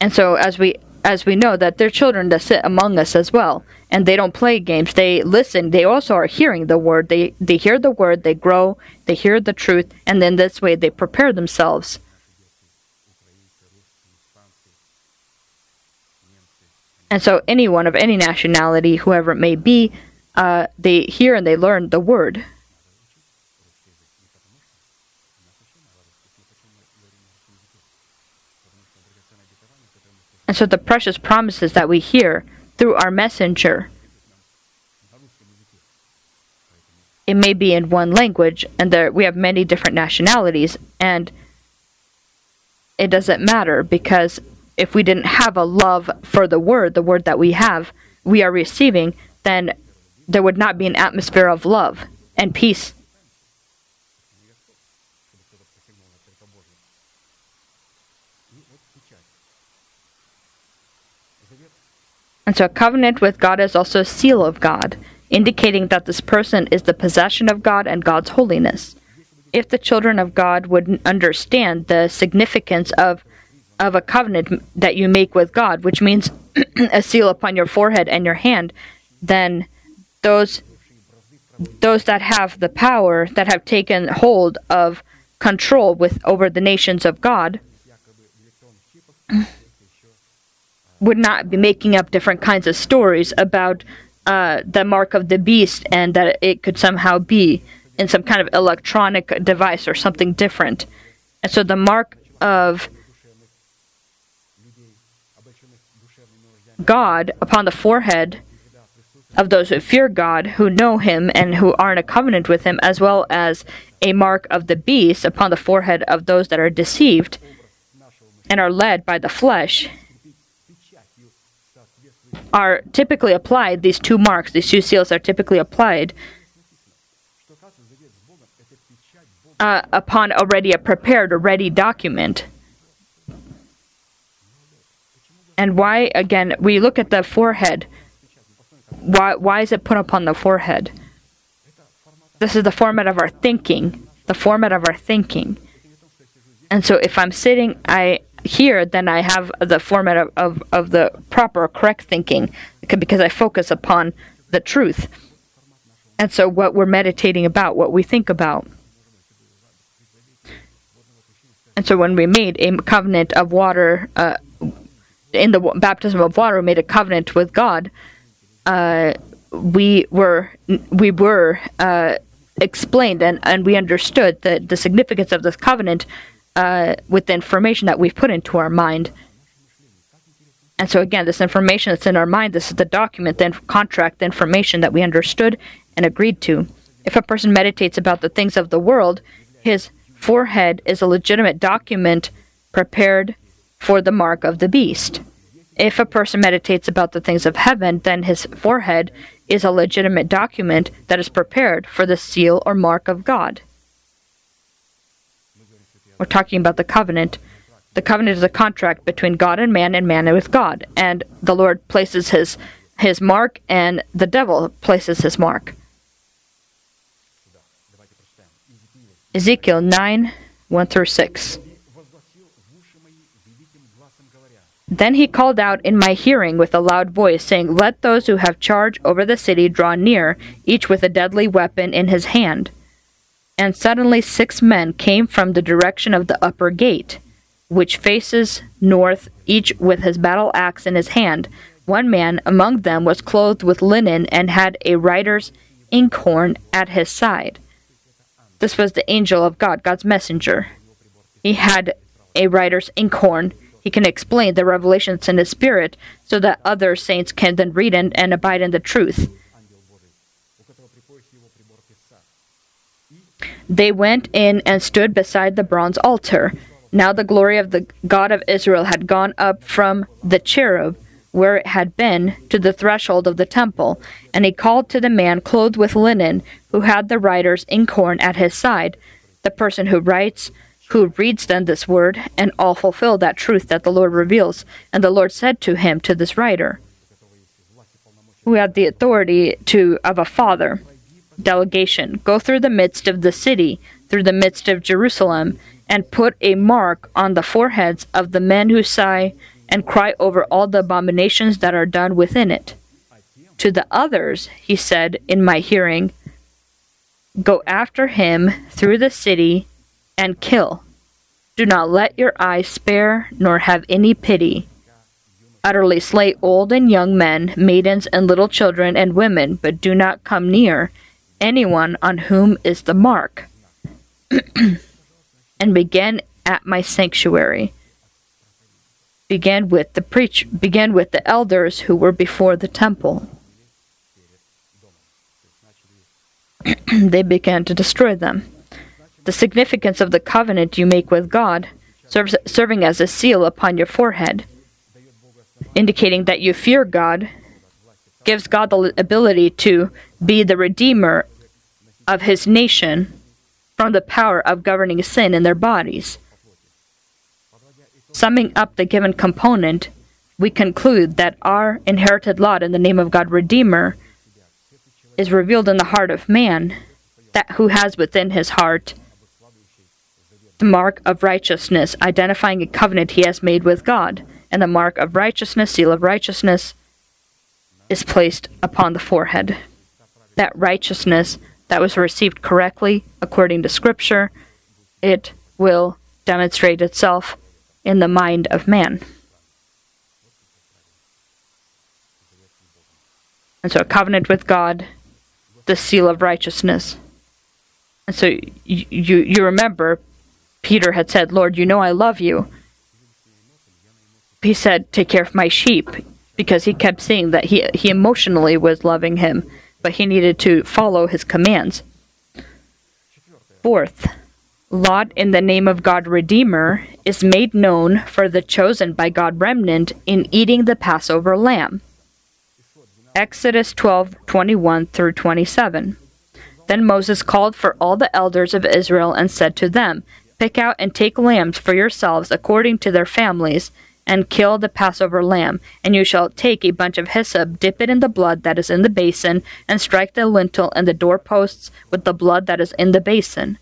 And so as we as we know that they're children that sit among us as well and they don't play games they listen they also are hearing the word they they hear the word they grow they hear the truth and then this way they prepare themselves And so, anyone of any nationality, whoever it may be, uh, they hear and they learn the word. And so, the precious promises that we hear through our messenger, it may be in one language, and there we have many different nationalities, and it doesn't matter because if we didn't have a love for the word, the word that we have, we are receiving, then there would not be an atmosphere of love and peace. And so a covenant with God is also a seal of God, indicating that this person is the possession of God and God's holiness. If the children of God would understand the significance of of a covenant that you make with God, which means a seal upon your forehead and your hand, then those those that have the power that have taken hold of control with over the nations of God would not be making up different kinds of stories about uh, the mark of the beast and that it could somehow be in some kind of electronic device or something different. And so the mark of God upon the forehead of those who fear God, who know Him, and who are in a covenant with Him, as well as a mark of the beast upon the forehead of those that are deceived and are led by the flesh, are typically applied. These two marks, these two seals, are typically applied uh, upon already a prepared, a ready document. And why, again, we look at the forehead. Why, why is it put upon the forehead? This is the format of our thinking, the format of our thinking. And so if I'm sitting I here, then I have the format of, of, of the proper, correct thinking because I focus upon the truth. And so what we're meditating about, what we think about. And so when we made a covenant of water, uh, in the baptism of water, we made a covenant with God. Uh, we were we were uh, explained and, and we understood the, the significance of this covenant uh, with the information that we've put into our mind. And so again, this information that's in our mind, this is the document, the contract, the information that we understood and agreed to. If a person meditates about the things of the world, his forehead is a legitimate document prepared for the mark of the beast. If a person meditates about the things of heaven, then his forehead is a legitimate document that is prepared for the seal or mark of God. We're talking about the covenant. The covenant is a contract between God and man and man with God. And the Lord places his his mark and the devil places his mark. Ezekiel 9 1 through 6. Then he called out in my hearing with a loud voice, saying, Let those who have charge over the city draw near, each with a deadly weapon in his hand. And suddenly six men came from the direction of the upper gate, which faces north, each with his battle axe in his hand. One man among them was clothed with linen and had a writer's inkhorn at his side. This was the angel of God, God's messenger. He had a writer's inkhorn he can explain the revelations in his spirit so that other saints can then read and, and abide in the truth. They went in and stood beside the bronze altar. Now the glory of the God of Israel had gone up from the cherub where it had been to the threshold of the temple, and he called to the man clothed with linen who had the writer's inkhorn at his side, the person who writes, who reads then this word, and all fulfill that truth that the Lord reveals. And the Lord said to him, to this writer, who had the authority to of a father, delegation, go through the midst of the city, through the midst of Jerusalem, and put a mark on the foreheads of the men who sigh and cry over all the abominations that are done within it. To the others, he said in my hearing, Go after him through the city and kill. Do not let your eyes spare, nor have any pity. Utterly slay old and young men, maidens and little children and women, but do not come near anyone on whom is the mark. and begin at my sanctuary began with the preach began with the elders who were before the temple. they began to destroy them. The significance of the covenant you make with God serves serving as a seal upon your forehead, indicating that you fear God, gives God the ability to be the redeemer of his nation from the power of governing sin in their bodies. Summing up the given component, we conclude that our inherited lot in the name of God Redeemer is revealed in the heart of man, that who has within his heart the mark of righteousness, identifying a covenant he has made with God, and the mark of righteousness, seal of righteousness, is placed upon the forehead. That righteousness that was received correctly according to Scripture, it will demonstrate itself in the mind of man. And so, a covenant with God, the seal of righteousness. And so, you, you, you remember, Peter had said, Lord, you know I love you. He said, Take care of my sheep, because he kept seeing that he, he emotionally was loving him, but he needed to follow his commands. Fourth, Lot in the name of God Redeemer is made known for the chosen by God remnant in eating the Passover lamb. Exodus 12:21 through 27. Then Moses called for all the elders of Israel and said to them, Pick out and take lambs for yourselves according to their families, and kill the Passover lamb. And you shall take a bunch of hyssop, dip it in the blood that is in the basin, and strike the lintel and the doorposts with the blood that is in the basin.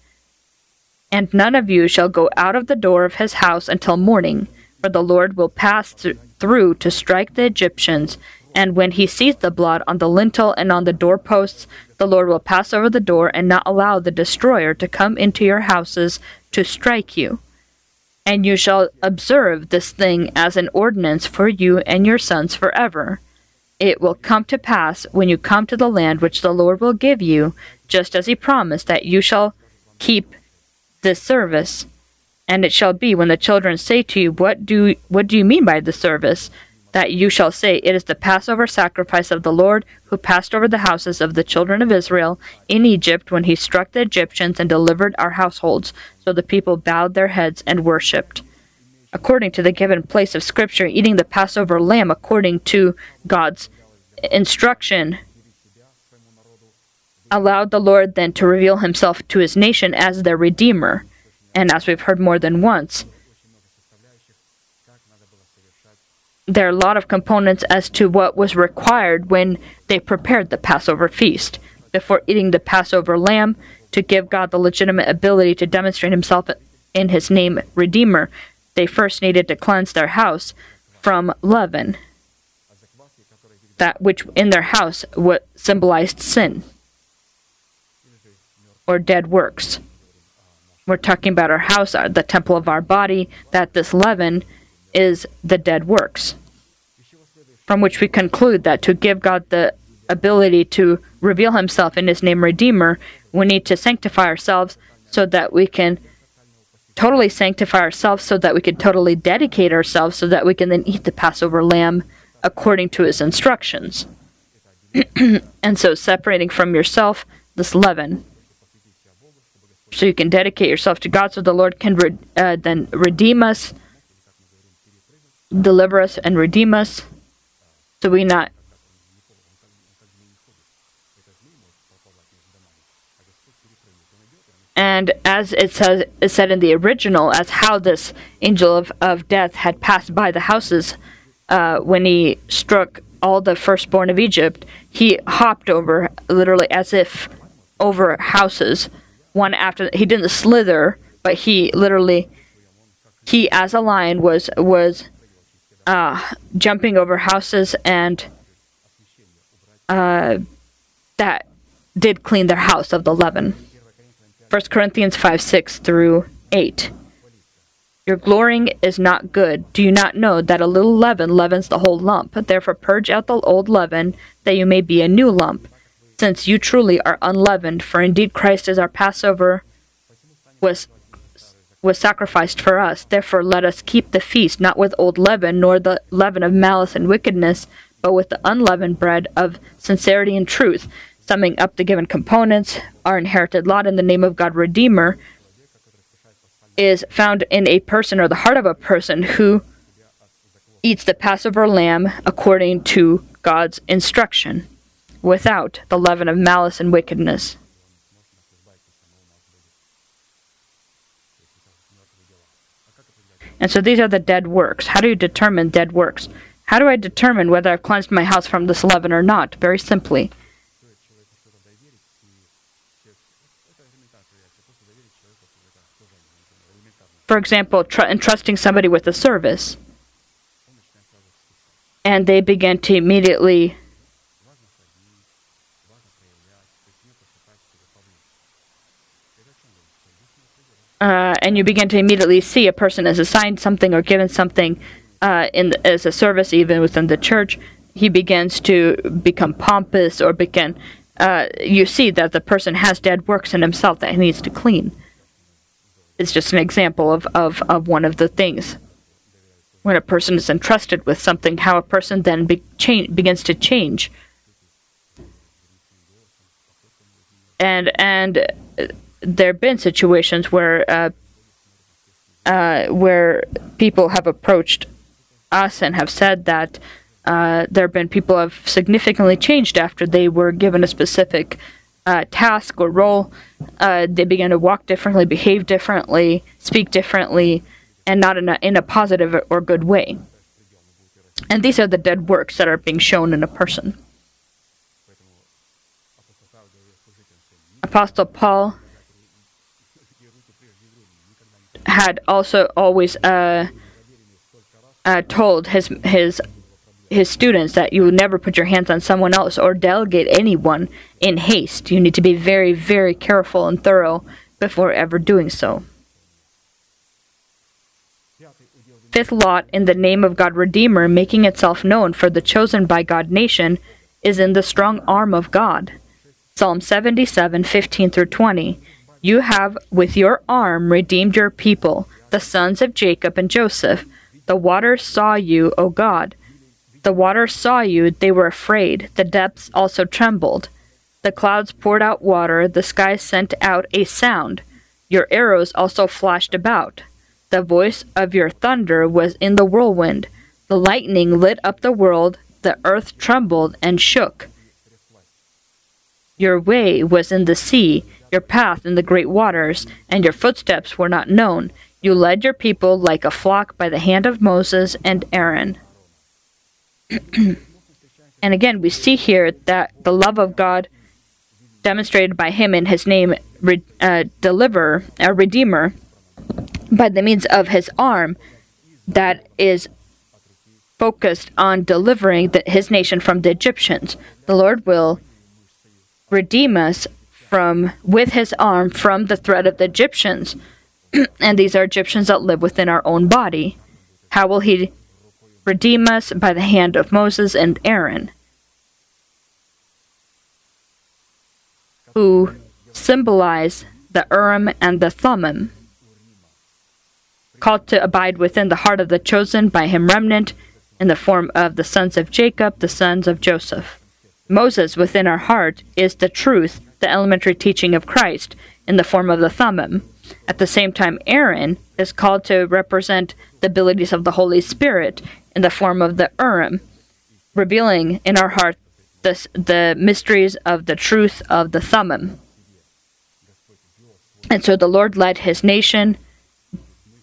And none of you shall go out of the door of his house until morning, for the Lord will pass th- through to strike the Egyptians. And when he sees the blood on the lintel and on the doorposts, the Lord will pass over the door and not allow the destroyer to come into your houses to strike you. And you shall observe this thing as an ordinance for you and your sons forever. It will come to pass when you come to the land which the Lord will give you, just as he promised that you shall keep this service. And it shall be when the children say to you, What do what do you mean by the service? That you shall say, It is the Passover sacrifice of the Lord, who passed over the houses of the children of Israel in Egypt when he struck the Egyptians and delivered our households. So the people bowed their heads and worshipped. According to the given place of Scripture, eating the Passover lamb according to God's instruction allowed the Lord then to reveal himself to his nation as their Redeemer. And as we've heard more than once, there are a lot of components as to what was required when they prepared the Passover feast. Before eating the Passover lamb, to give God the legitimate ability to demonstrate himself in his name Redeemer, they first needed to cleanse their house from leaven, that which in their house what symbolized sin or dead works. We're talking about our house, uh, the temple of our body, that this leaven is the dead works. From which we conclude that to give God the ability to reveal himself in his name Redeemer, we need to sanctify ourselves so that we can totally sanctify ourselves, so that we can totally dedicate ourselves, so that we can then eat the Passover lamb according to his instructions. and so separating from yourself this leaven so you can dedicate yourself to God, so the Lord can re- uh, then redeem us, deliver us, and redeem us, so we not. And as it says, it said in the original, as how this angel of, of death had passed by the houses uh, when he struck all the firstborn of Egypt, he hopped over literally as if over houses one after he didn't slither but he literally he as a lion was was uh, jumping over houses and uh, that did clean their house of the leaven 1 corinthians 5 6 through 8 your glorying is not good. Do you not know that a little leaven leavens the whole lump? Therefore, purge out the old leaven, that you may be a new lump, since you truly are unleavened. For indeed, Christ is our Passover, was was sacrificed for us. Therefore, let us keep the feast not with old leaven, nor the leaven of malice and wickedness, but with the unleavened bread of sincerity and truth. Summing up the given components, our inherited lot in the name of God Redeemer is found in a person or the heart of a person who eats the Passover lamb according to God's instruction, without the leaven of malice and wickedness. And so these are the dead works. How do you determine dead works? How do I determine whether I've cleansed my house from this leaven or not? Very simply. For example, tr- entrusting somebody with a service, and they begin to immediately uh, and you begin to immediately see a person is assigned something or given something uh, in the, as a service, even within the church, he begins to become pompous or begin. Uh, you see that the person has dead works in himself that he needs to clean. It's just an example of, of, of one of the things. When a person is entrusted with something, how a person then be, begins to change. And and there have been situations where uh, uh, where people have approached us and have said that uh, there have been people have significantly changed after they were given a specific uh, task or role. Uh, they began to walk differently, behave differently, speak differently, and not in a, in a positive or good way. And these are the dead works that are being shown in a person. Apostle Paul had also always uh, uh, told his his his students that you will never put your hands on someone else or delegate anyone in haste. You need to be very, very careful and thorough before ever doing so. Fifth lot in the name of God Redeemer, making itself known for the chosen by God nation, is in the strong arm of God. Psalm 77, 15 through 20. You have with your arm redeemed your people, the sons of Jacob and Joseph. The waters saw you, O God. The waters saw you, they were afraid. The depths also trembled. The clouds poured out water, the sky sent out a sound. Your arrows also flashed about. The voice of your thunder was in the whirlwind. The lightning lit up the world, the earth trembled and shook. Your way was in the sea, your path in the great waters, and your footsteps were not known. You led your people like a flock by the hand of Moses and Aaron. and again, we see here that the love of God demonstrated by him in his name, uh, deliver, a redeemer, by the means of his arm, that is focused on delivering the, his nation from the Egyptians. The Lord will redeem us from with his arm from the threat of the Egyptians. and these are Egyptians that live within our own body. How will he redeem us by the hand of Moses and Aaron, who symbolize the Urim and the Thummim, called to abide within the heart of the chosen by him remnant in the form of the sons of Jacob, the sons of Joseph. Moses within our heart is the truth, the elementary teaching of Christ. in the form of the Thummim. At the same time, Aaron is called to represent the abilities of the Holy Spirit in the form of the Urim, revealing in our heart the, the mysteries of the truth of the Thummim. And so the Lord led his nation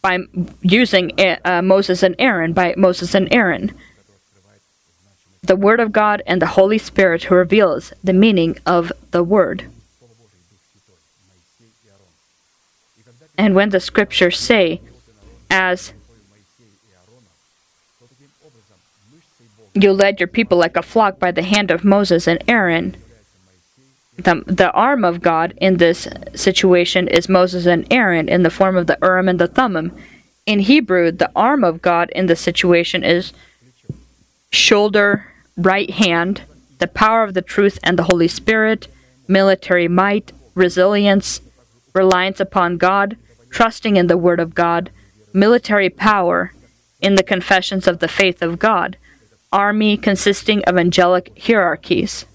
by using uh, Moses and Aaron, by Moses and Aaron. The Word of God and the Holy Spirit who reveals the meaning of the Word. And when the scriptures say, as you led your people like a flock by the hand of Moses and Aaron, the, the arm of God in this situation is Moses and Aaron in the form of the Urim and the Thummim. In Hebrew, the arm of God in the situation is shoulder, right hand, the power of the truth and the Holy Spirit, military might, resilience, reliance upon God, trusting in the Word of God, military power, in the confessions of the faith of God, army consisting of angelic hierarchies.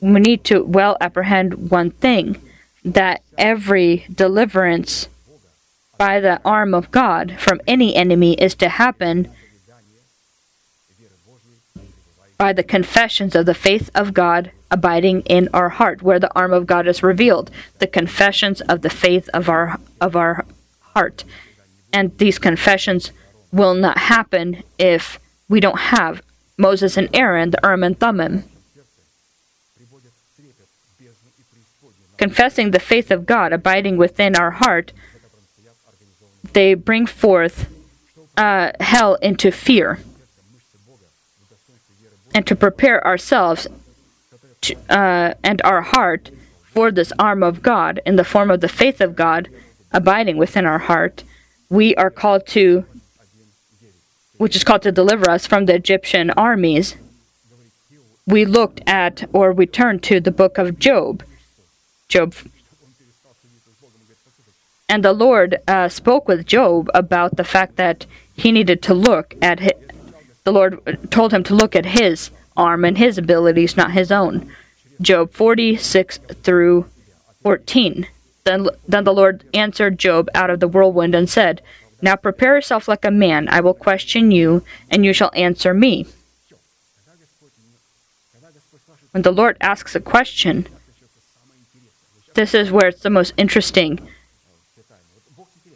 We need to well apprehend one thing that every deliverance by the arm of God from any enemy is to happen by the confessions of the faith of God abiding in our heart where the arm of God is revealed the confessions of the faith of our of our heart and these confessions will not happen if we don't have Moses and Aaron the Urim and Thummim confessing the faith of God abiding within our heart, they bring forth uh, hell into fear. And to prepare ourselves to, uh, and our heart for this arm of God in the form of the faith of God abiding within our heart, we are called to, which is called to deliver us from the Egyptian armies. We looked at or we turned to the book of Job Job. And the Lord uh, spoke with Job about the fact that he needed to look at his, the Lord told him to look at his arm and his abilities, not his own. Job 46 through 14. Then, then the Lord answered Job out of the whirlwind and said, Now prepare yourself like a man. I will question you, and you shall answer me. When the Lord asks a question, this is where it's the most interesting.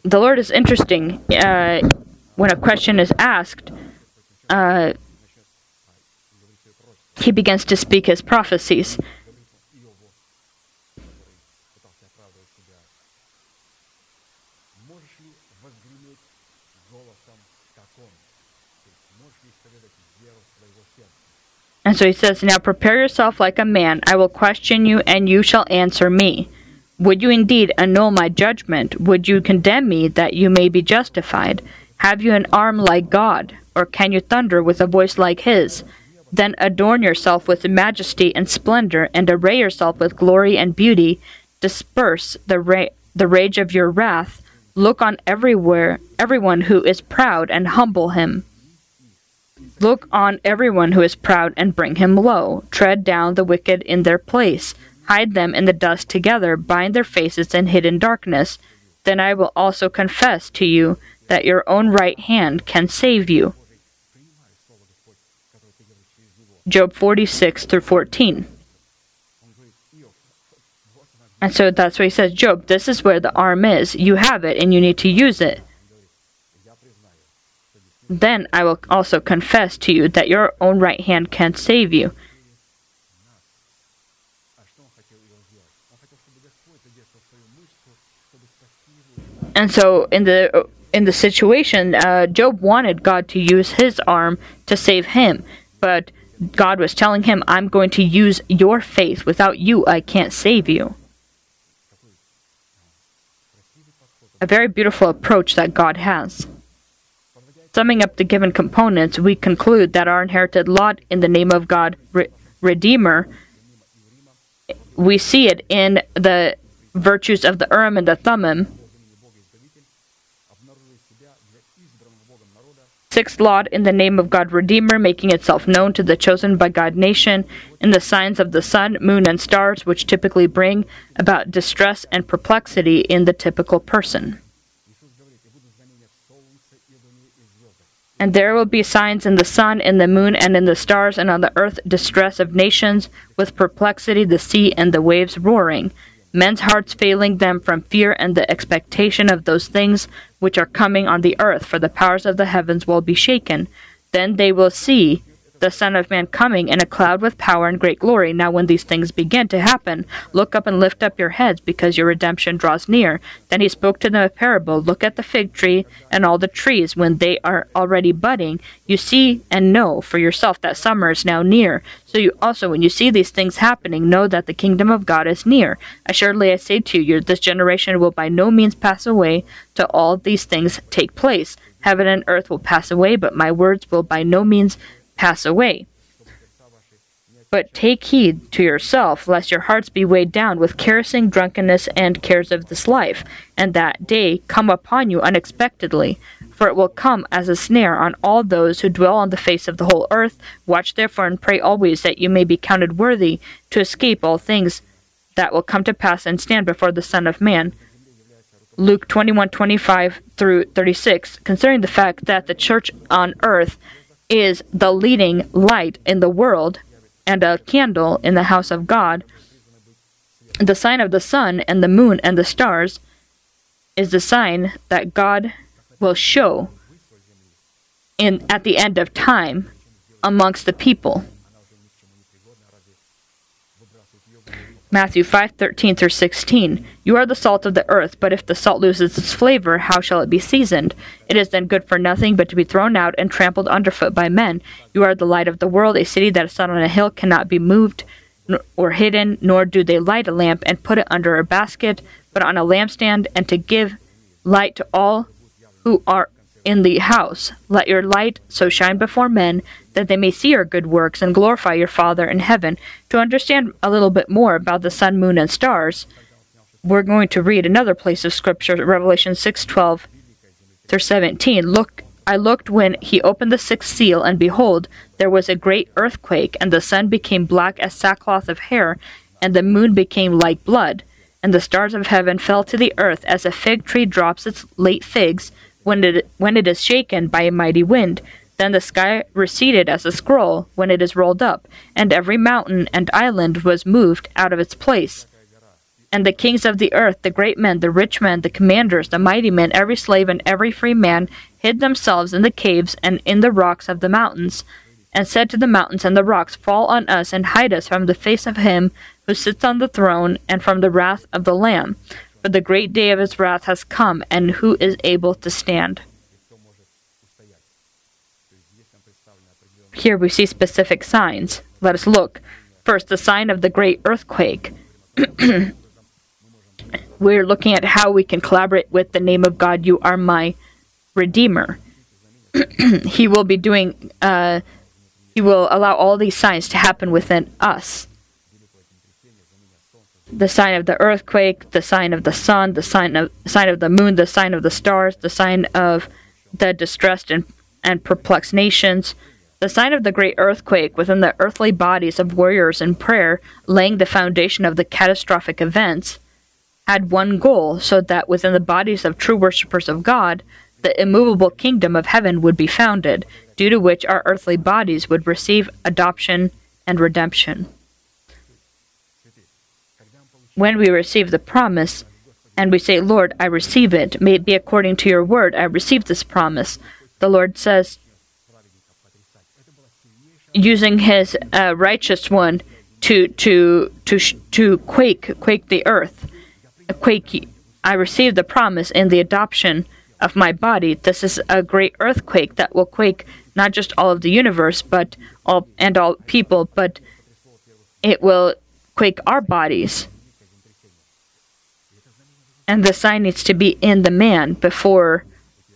The Lord is interesting uh, when a question is asked. Uh, he begins to speak his prophecies. And so he says, Now prepare yourself like a man. I will question you, and you shall answer me. Would you indeed annul my judgment? Would you condemn me that you may be justified? Have you an arm like God? Or can you thunder with a voice like his? Then adorn yourself with majesty and splendor, and array yourself with glory and beauty. Disperse the, ra- the rage of your wrath. Look on everywhere, everyone who is proud, and humble him. Look on everyone who is proud and bring him low. Tread down the wicked in their place. Hide them in the dust together. Bind their faces in hidden darkness. Then I will also confess to you that your own right hand can save you. Job 46 through 14. And so that's what he says Job, this is where the arm is. You have it and you need to use it. Then I will also confess to you that your own right hand can save you. And so in the in the situation, uh, Job wanted God to use his arm to save him, but God was telling him, "I'm going to use your faith. Without you, I can't save you." A very beautiful approach that God has. Summing up the given components, we conclude that our inherited lot in the name of God, Re- Redeemer, we see it in the virtues of the Urim and the Thummim. Sixth laud in the name of God Redeemer, making itself known to the chosen by God nation in the signs of the sun, moon, and stars, which typically bring about distress and perplexity in the typical person. And there will be signs in the sun, in the moon, and in the stars, and on the earth distress of nations, with perplexity, the sea, and the waves roaring men's hearts failing them from fear and the expectation of those things which are coming on the earth, for the powers of the heavens will be shaken. Then they will see the Son of Man coming in a cloud with power and great glory. Now, when these things begin to happen, look up and lift up your heads, because your redemption draws near. Then he spoke to them a parable Look at the fig tree and all the trees when they are already budding. You see and know for yourself that summer is now near. So you also, when you see these things happening, know that the kingdom of God is near. Assuredly, I say to you, this generation will by no means pass away till all these things take place. Heaven and earth will pass away, but my words will by no means pass away. But take heed to yourself, lest your hearts be weighed down with kerosene, drunkenness, and cares of this life, and that day come upon you unexpectedly. For it will come as a snare on all those who dwell on the face of the whole earth. Watch therefore and pray always that you may be counted worthy to escape all things that will come to pass and stand before the Son of Man. Luke 21:25 through 36, concerning the fact that the church on earth is the leading light in the world and a candle in the house of God. The sign of the sun and the moon and the stars is the sign that God will show in at the end of time amongst the people. Matthew 5:13 through 16. You are the salt of the earth, but if the salt loses its flavor, how shall it be seasoned? It is then good for nothing but to be thrown out and trampled underfoot by men. You are the light of the world. A city that is set on a hill cannot be moved or hidden, nor do they light a lamp and put it under a basket, but on a lampstand, and to give light to all who are in the house. Let your light so shine before men that they may see your good works and glorify your Father in heaven. To understand a little bit more about the sun, moon, and stars, we're going to read another place of Scripture, Revelation 6:12 through 17. Look, I looked when he opened the sixth seal, and behold, there was a great earthquake, and the sun became black as sackcloth of hair, and the moon became like blood, and the stars of heaven fell to the earth as a fig tree drops its late figs when it when it is shaken by a mighty wind. Then the sky receded as a scroll when it is rolled up, and every mountain and island was moved out of its place. And the kings of the earth, the great men, the rich men, the commanders, the mighty men, every slave and every free man, hid themselves in the caves and in the rocks of the mountains, and said to the mountains and the rocks, Fall on us and hide us from the face of him who sits on the throne and from the wrath of the Lamb. For the great day of his wrath has come, and who is able to stand? Here we see specific signs. Let us look. First, the sign of the great earthquake. We're looking at how we can collaborate with the name of God. You are my Redeemer. he will be doing, uh, he will allow all these signs to happen within us. The sign of the earthquake, the sign of the sun, the sign of sign of the moon, the sign of the stars, the sign of the distressed and, and perplexed nations, the sign of the great earthquake within the earthly bodies of warriors in prayer, laying the foundation of the catastrophic events, had one goal so that within the bodies of true worshippers of God, the immovable kingdom of heaven would be founded, due to which our earthly bodies would receive adoption and redemption. When we receive the promise, and we say, Lord, I receive it, may it be according to your word, I receive this promise, the Lord says, using his uh, righteous one to to to to quake quake the earth. Quake i received the promise in the adoption of my body. This is a great earthquake that will quake not just all of the universe but all and all people but it will quake our bodies and the sign needs to be in the man before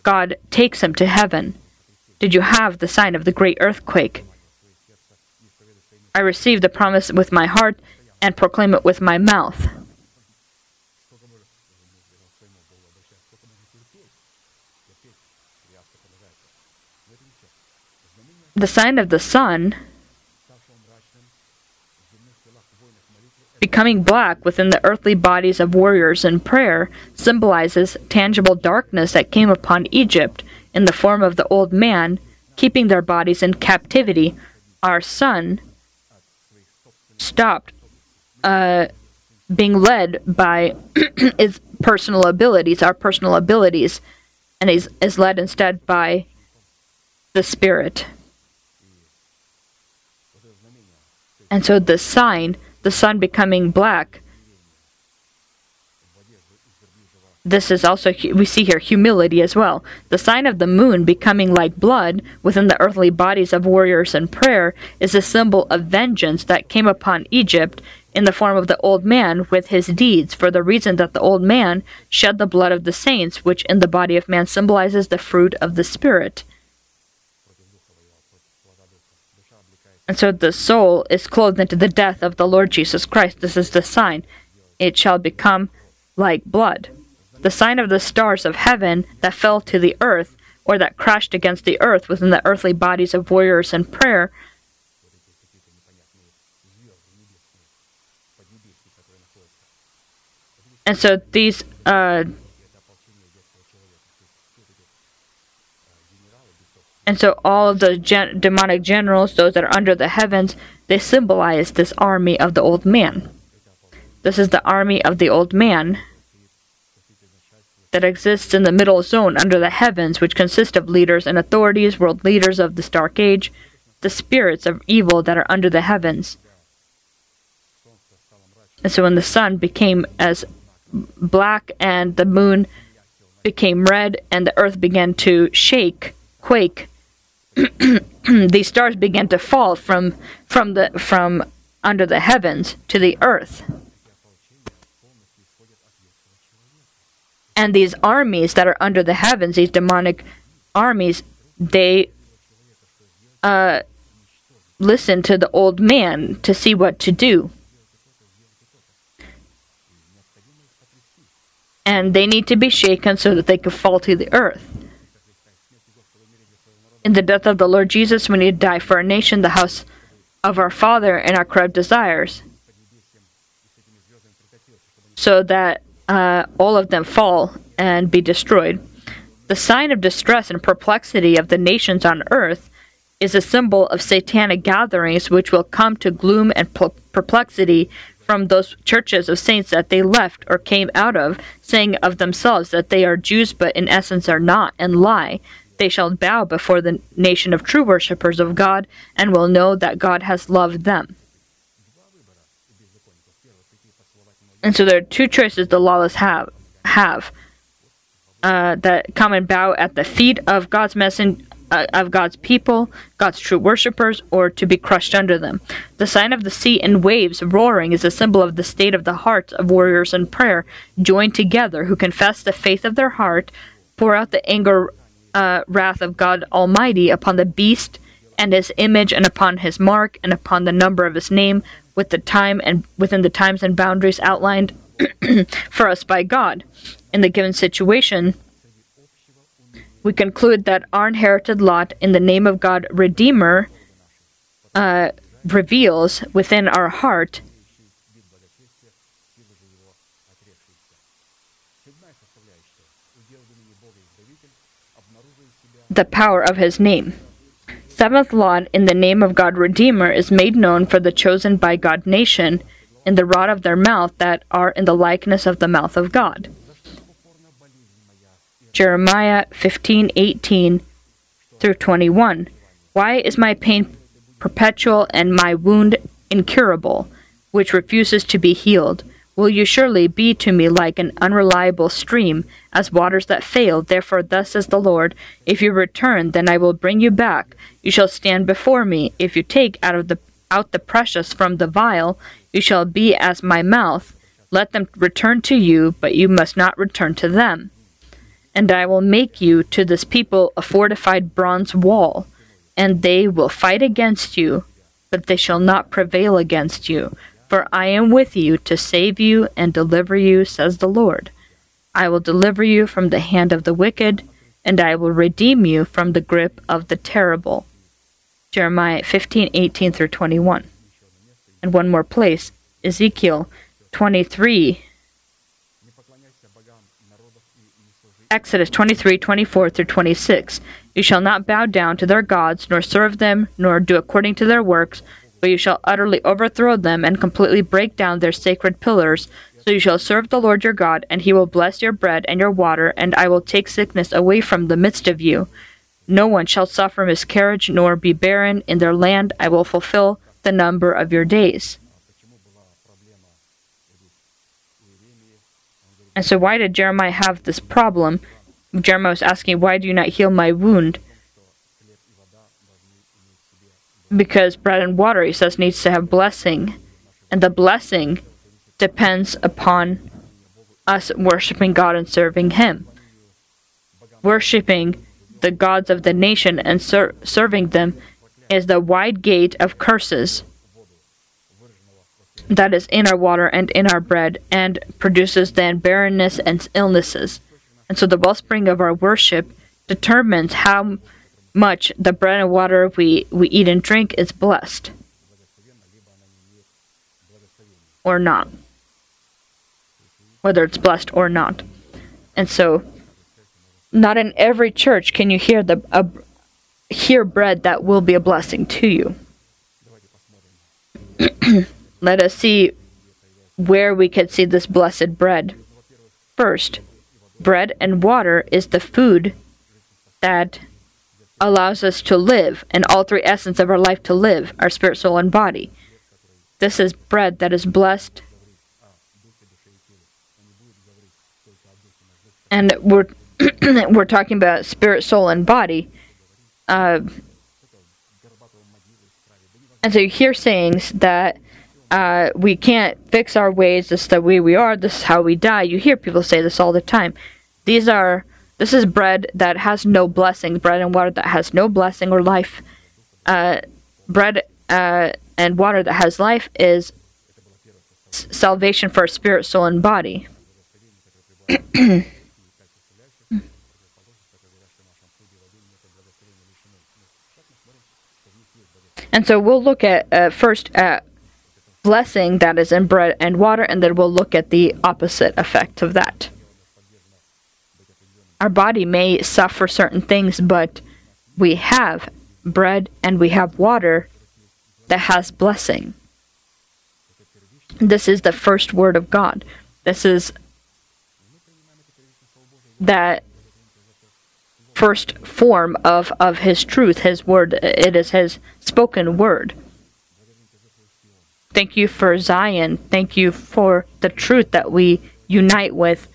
god takes him to heaven did you have the sign of the great earthquake I receive the promise with my heart and proclaim it with my mouth. the sign of the sun becoming black within the earthly bodies of warriors in prayer symbolizes tangible darkness that came upon Egypt in the form of the old man, keeping their bodies in captivity. Our sun stopped uh, being led by his personal abilities, our personal abilities, and is, is led instead by the Spirit. And so the sign, the sun becoming black, this is also, we see here humility as well. The sign of the moon becoming like blood within the earthly bodies of warriors in prayer is a symbol of vengeance that came upon Egypt in the form of the old man with his deeds, for the reason that the old man shed the blood of the saints, which in the body of man symbolizes the fruit of the Spirit. And so the soul is clothed into the death of the Lord Jesus Christ. This is the sign. It shall become like blood. The sign of the stars of heaven that fell to the earth, or that crashed against the earth within the earthly bodies of warriors in prayer, and so these uh, and so all of the gen- demonic generals those that are under the heavens they symbolize this army of the old man this is the army of the old man that exists in the middle zone under the heavens which consist of leaders and authorities world leaders of this dark age the spirits of evil that are under the heavens and so when the sun became as black and the moon became red and the earth began to shake, quake. These stars began to fall from from the from under the heavens to the earth. And these armies that are under the heavens, these demonic armies, they uh, listen to the old man to see what to do. and they need to be shaken so that they can fall to the earth. In the death of the Lord Jesus, we need to die for our nation, the house of our Father, and our corrupt desires, so that uh, all of them fall and be destroyed. The sign of distress and perplexity of the nations on earth is a symbol of satanic gatherings which will come to gloom and perplexity from those churches of saints that they left or came out of, saying of themselves that they are Jews but in essence are not, and lie. They shall bow before the nation of true worshippers of God, and will know that God has loved them. And so there are two choices the lawless have have uh, that come and bow at the feet of God's messenger uh, of God's people, God's true worshippers, or to be crushed under them. The sign of the sea and waves roaring is a symbol of the state of the hearts of warriors in prayer, joined together, who confess the faith of their heart, pour out the anger, uh, wrath of God Almighty upon the beast and his image, and upon his mark, and upon the number of his name, with the time and within the times and boundaries outlined for us by God. In the given situation, we conclude that our inherited lot in the name of God Redeemer uh, reveals within our heart the power of his name. Seventh law in the name of God Redeemer is made known for the chosen by God nation in the rod of their mouth that are in the likeness of the mouth of God. Jeremiah 15:18 through 21. Why is my pain perpetual and my wound incurable, which refuses to be healed? Will you surely be to me like an unreliable stream, as waters that fail? Therefore, thus says the Lord: If you return, then I will bring you back. You shall stand before me. If you take out of the out the precious from the vial, you shall be as my mouth. Let them return to you, but you must not return to them and I will make you to this people a fortified bronze wall, and they will fight against you, but they shall not prevail against you. For I am with you to save you and deliver you, says the Lord. I will deliver you from the hand of the wicked, and I will redeem you from the grip of the terrible. Jeremiah 15, 18 through 21. And one more place, Ezekiel 23, Exodus 23, 24 through 26. You shall not bow down to their gods, nor serve them, nor do according to their works, but you shall utterly overthrow them and completely break down their sacred pillars. So you shall serve the Lord your God, and he will bless your bread and your water, and I will take sickness away from the midst of you. No one shall suffer miscarriage nor be barren in their land. I will fulfill the number of your days. And so, why did Jeremiah have this problem? Jeremiah was asking, Why do you not heal my wound? Because bread and water, he says, needs to have blessing. And the blessing depends upon us worshiping God and serving Him. Worshipping the gods of the nation and ser- serving them is the wide gate of curses that is in our water and in our bread and produces then barrenness and illnesses. And so the wellspring of our worship determines how much the bread and water we, we eat and drink is blessed or not. Whether it's blessed or not. And so not in every church can you hear the a, hear bread that will be a blessing to you. Let us see where we could see this blessed bread. First, bread and water is the food that allows us to live, and all three essence of our life to live, our spirit, soul, and body. This is bread that is blessed. And we're we're talking about spirit, soul, and body. Uh, and so you hear sayings that uh, we can't fix our ways. This is the way we are. This is how we die. You hear people say this all the time. These are this is bread that has no blessing, bread and water that has no blessing or life. Uh, bread uh, and water that has life is s- salvation for spirit, soul, and body. And so we'll look at uh, first at blessing that is in bread and water, and then we'll look at the opposite effect of that. Our body may suffer certain things, but we have bread and we have water that has blessing. This is the first word of God. This is that first form of, of his truth, his word. It is his spoken word. Thank you for Zion. Thank you for the truth that we unite with.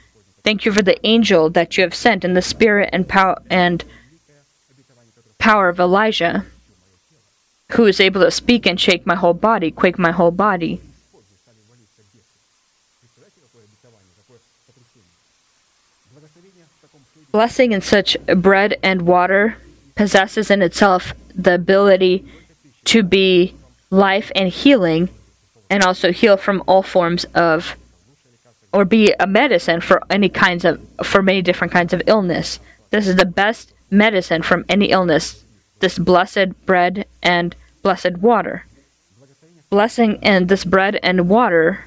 Thank you for the angel that you have sent in the spirit and power and power of Elijah, who is able to speak and shake my whole body, quake my whole body. Blessing in such bread and water possesses in itself the ability to be life and healing, and also heal from all forms of or be a medicine for any kinds of for many different kinds of illness. This is the best medicine from any illness. This blessed bread and blessed water. Blessing and this bread and water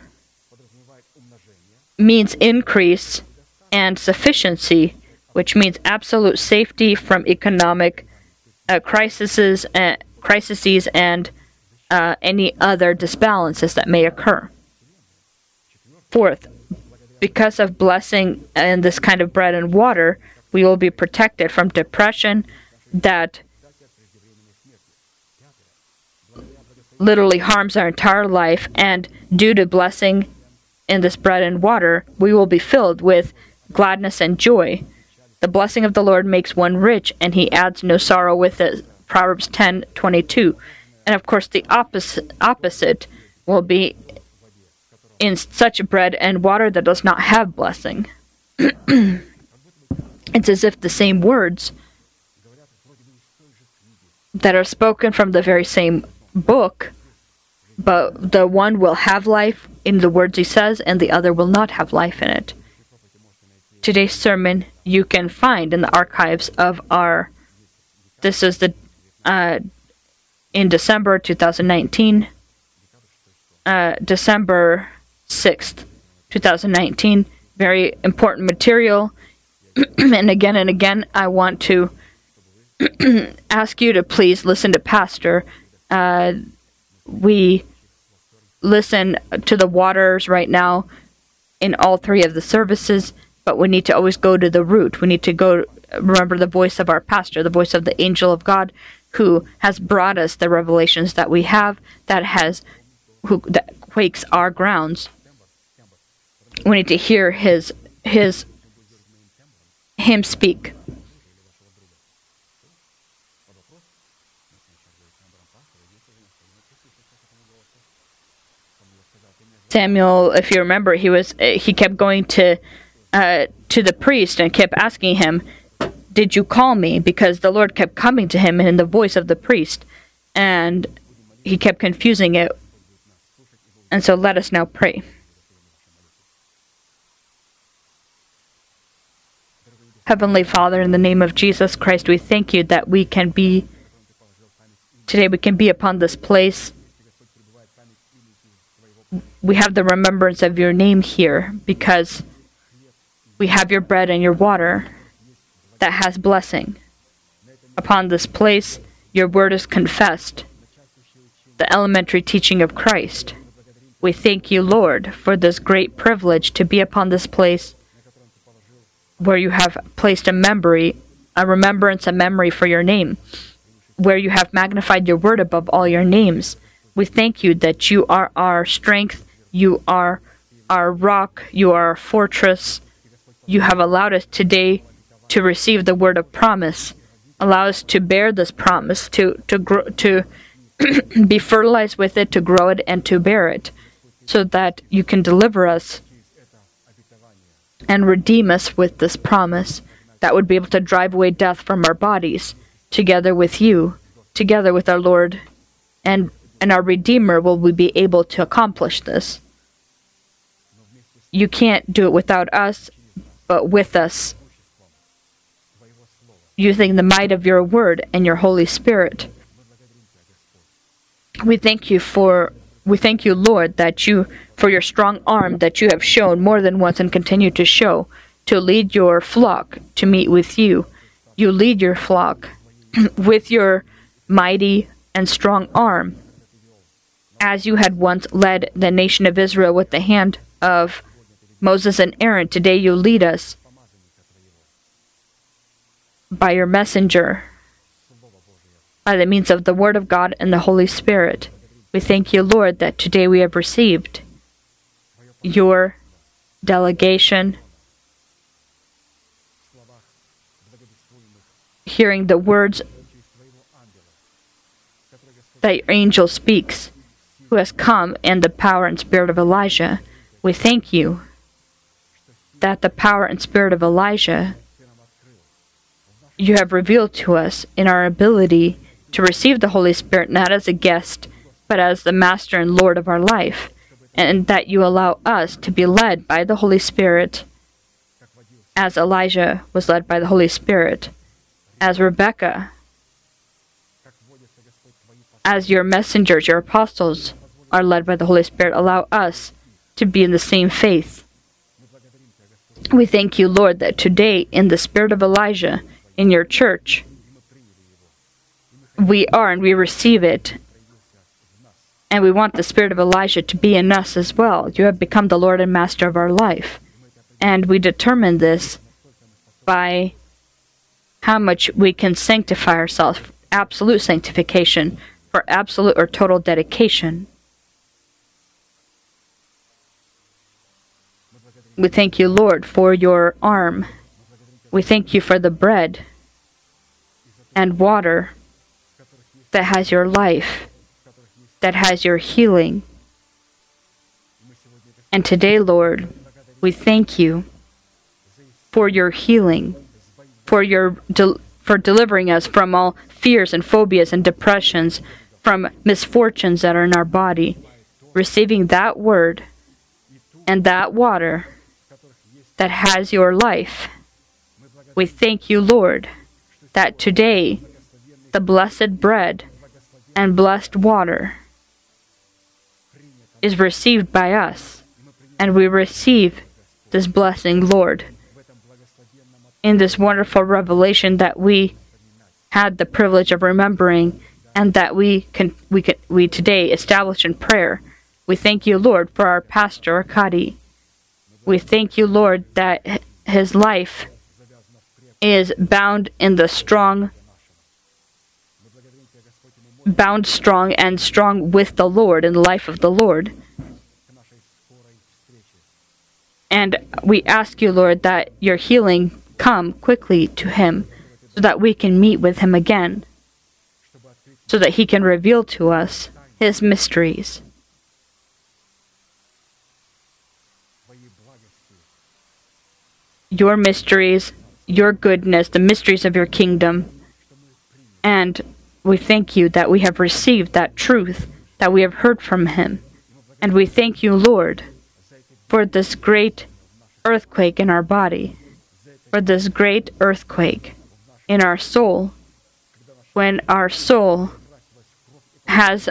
means increase and sufficiency, which means absolute safety from economic uh, crises, uh, crises and uh, any other disbalances that may occur. Fourth, because of blessing and this kind of bread and water, we will be protected from depression that literally harms our entire life, and due to blessing in this bread and water, we will be filled with gladness and joy. The blessing of the Lord makes one rich, and he adds no sorrow with it. Proverbs 10:22. And of course, the opposite opposite will be in such bread and water that does not have blessing. it's as if the same words that are spoken from the very same book, but the one will have life in the words he says, and the other will not have life in it. Today's sermon you can find in the archives of our. This is the uh, in December 2019, uh, December 6th, 2019. Very important material. and again and again, I want to ask you to please listen to Pastor. Uh, we listen to the waters right now in all three of the services, but we need to always go to the root. We need to go remember the voice of our pastor, the voice of the angel of God who has brought us the revelations that we have that has who that quakes our grounds. We need to hear his his him speak. Samuel, if you remember, he was he kept going to uh, to the priest and kept asking him, "Did you call me?" Because the Lord kept coming to him in the voice of the priest, and he kept confusing it. And so, let us now pray. Heavenly Father, in the name of Jesus Christ, we thank you that we can be today. We can be upon this place we have the remembrance of your name here because we have your bread and your water that has blessing. Upon this place, your word is confessed, the elementary teaching of Christ. We thank you, Lord, for this great privilege to be upon this place where you have placed a memory, a remembrance, a memory for your name, where you have magnified your word above all your names. We thank you that you are our strength you are our rock. You are our fortress. You have allowed us today to receive the word of promise. Allow us to bear this promise, to to grow, to be fertilized with it, to grow it, and to bear it, so that you can deliver us and redeem us with this promise that would be able to drive away death from our bodies, together with you, together with our Lord and and our Redeemer will we be able to accomplish this. You can't do it without us, but with us, using the might of your word and your Holy Spirit. We thank you for we thank you, Lord, that you for your strong arm that you have shown more than once and continue to show to lead your flock to meet with you. You lead your flock with your mighty and strong arm as you had once led the nation of Israel with the hand of Moses and Aaron, today you lead us by your messenger, by the means of the Word of God and the Holy Spirit. We thank you, Lord, that today we have received your delegation, hearing the words that your angel speaks who has come in the power and spirit of Elijah. We thank you that the power and spirit of Elijah you have revealed to us in our ability to receive the Holy Spirit not as a guest, but as the Master and Lord of our life, and that you allow us to be led by the Holy Spirit as Elijah was led by the Holy Spirit, as Rebecca, as your messengers, your apostles, are led by the Holy Spirit, allow us to be in the same faith. We thank you, Lord, that today, in the spirit of Elijah, in your church, we are and we receive it. And we want the spirit of Elijah to be in us as well. You have become the Lord and Master of our life. And we determine this by how much we can sanctify ourselves, absolute sanctification, for absolute or total dedication. We thank you, Lord, for your arm. We thank you for the bread and water that has your life, that has your healing. And today, Lord, we thank you for your healing, for your for delivering us from all fears and phobias and depressions, from misfortunes that are in our body, receiving that word and that water that has your life. We thank you, Lord, that today the blessed bread and blessed water is received by us, and we receive this blessing, Lord, in this wonderful revelation that we had the privilege of remembering and that we can we can we today establish in prayer. We thank you, Lord, for our pastor Arkady. We thank you, Lord, that his life is bound in the strong bound strong and strong with the Lord in the life of the Lord. And we ask you, Lord, that your healing come quickly to him so that we can meet with him again, so that he can reveal to us his mysteries. Your mysteries, your goodness, the mysteries of your kingdom. And we thank you that we have received that truth, that we have heard from him. And we thank you, Lord, for this great earthquake in our body, for this great earthquake in our soul, when our soul has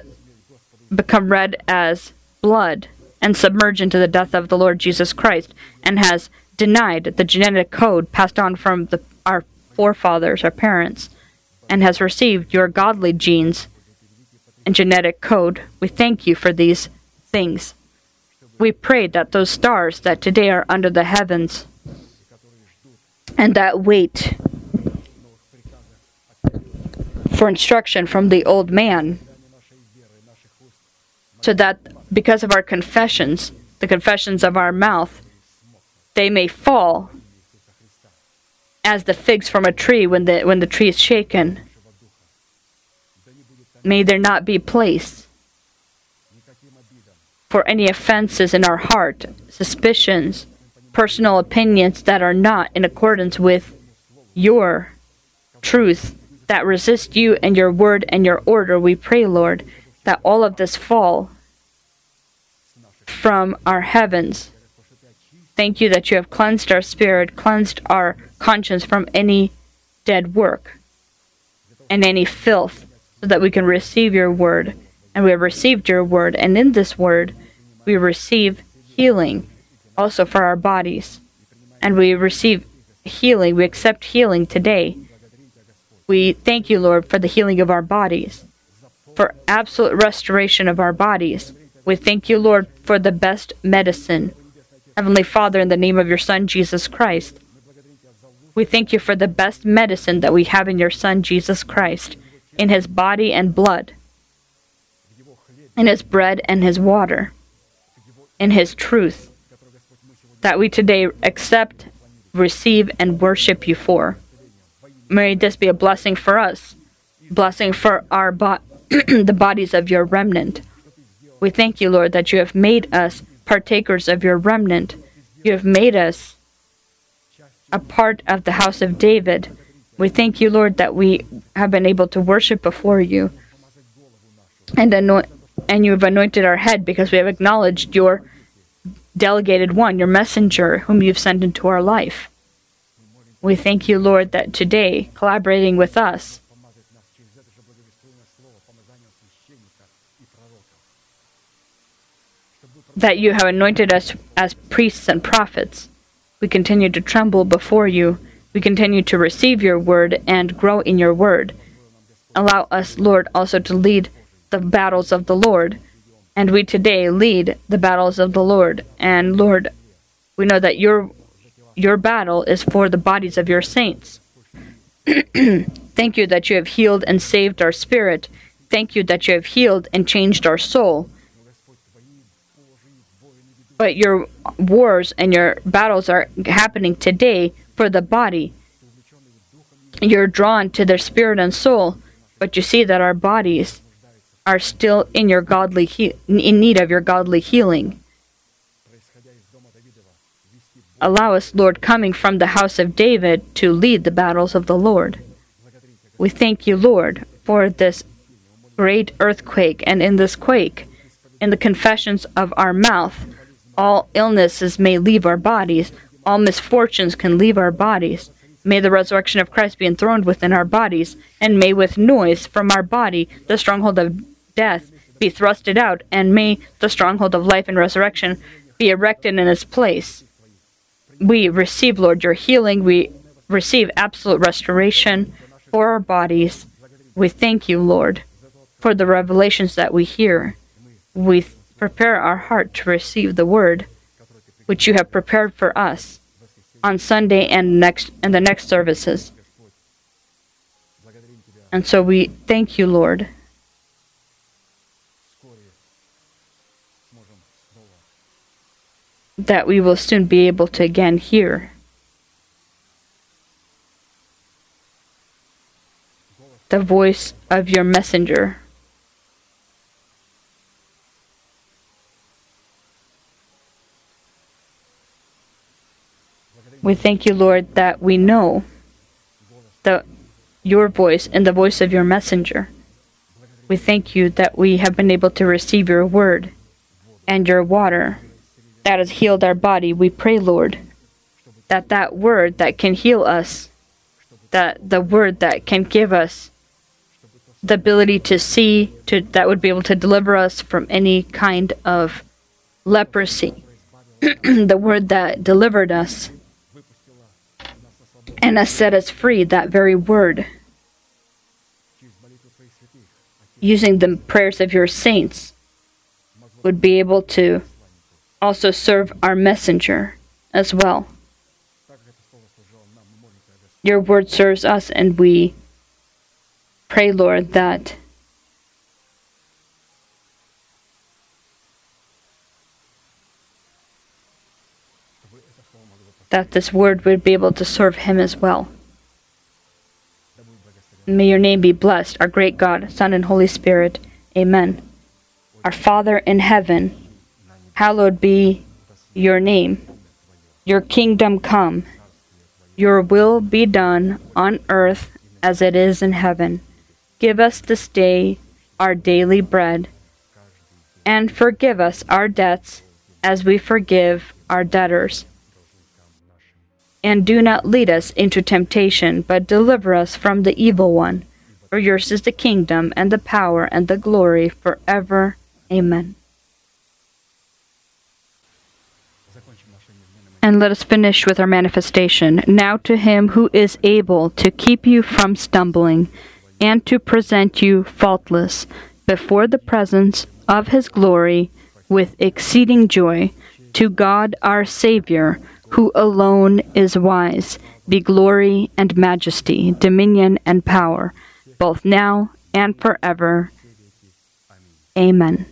become red as blood and submerged into the death of the Lord Jesus Christ, and has denied the genetic code passed on from the, our forefathers, our parents, and has received your godly genes and genetic code. We thank you for these things. We pray that those stars that today are under the heavens and that wait for instruction from the old man, so that because of our confessions, the confessions of our mouth, they may fall as the figs from a tree when the when the tree is shaken. May there not be place for any offenses in our heart, suspicions, personal opinions that are not in accordance with your truth, that resist you and your word and your order. We pray, Lord, that all of this fall from our heavens. Thank you that you have cleansed our spirit, cleansed our conscience from any dead work and any filth, so that we can receive your word. And we have received your word, and in this word, we receive healing also for our bodies. And we receive healing, we accept healing today. We thank you, Lord, for the healing of our bodies, for absolute restoration of our bodies. We thank you, Lord, for the best medicine. Heavenly Father, in the name of your Son, Jesus Christ, we thank you for the best medicine that we have in your Son, Jesus Christ, in his body and blood, in his bread and his water, in his truth, that we today accept, receive, and worship you for. May this be a blessing for us, blessing for our bo- the bodies of your remnant. We thank you, Lord, that you have made us partakers of your remnant. You have made us a part of the house of David. We thank you, Lord, that we have been able to worship before you. And anoint and you have anointed our head because we have acknowledged your delegated one, your messenger, whom you've sent into our life. We thank you, Lord, that today, collaborating with us, that you have anointed us as priests and prophets. We continue to tremble before you. We continue to receive your word and grow in your word. Allow us, Lord, also to lead the battles of the Lord. And we today lead the battles of the Lord. And Lord, we know that your your battle is for the bodies of your saints. Thank you that you have healed and saved our spirit. Thank you that you have healed and changed our soul but your wars and your battles are happening today for the body. You're drawn to their spirit and soul, but you see that our bodies are still in your godly he- in need of your godly healing. Allow us, Lord, coming from the house of David, to lead the battles of the Lord. We thank you, Lord, for this great earthquake and in this quake, in the confessions of our mouth all illnesses may leave our bodies, all misfortunes can leave our bodies, May the resurrection of Christ be enthroned within our bodies, and may with noise from our body the stronghold of death be thrusted out, and may the stronghold of life and resurrection be erected in its place. We receive, Lord, your healing. We receive absolute restoration for our bodies. We thank you, Lord, for the revelations that we hear. We prepare our heart to receive the word which you have prepared for us on Sunday and next and the next services. And so we thank you, Lord. That we will soon be able to again hear the voice of your messenger. We thank you, Lord, that we know the your voice and the voice of your messenger. We thank you that we have been able to receive your word and your water that has healed our body. We pray, Lord, that that word that can heal us, that the word that can give us the ability to see, to that would be able to deliver us from any kind of leprosy, the word that delivered us and has set us free, that very word, using the prayers of your saints, would be able to also serve our messenger as well. Your word serves us, and we pray, Lord, that that this word would be able to serve him as well. May your name be blessed, our great God, Son, and Holy Spirit. Amen. Our Father in heaven, hallowed be your name. Your kingdom come. Your will be done on earth as it is in heaven. Give us this day our daily bread. And forgive us our debts as we forgive our debtors and do not lead us into temptation, but deliver us from the evil one. For yours is the kingdom, and the power, and the glory forever. Amen. And let us finish with our manifestation. Now to him who is able to keep you from stumbling, and to present you faultless before the presence of his glory with exceeding joy, to God our Savior who alone is wise, be glory and majesty, dominion and power, both now and forever. Amen.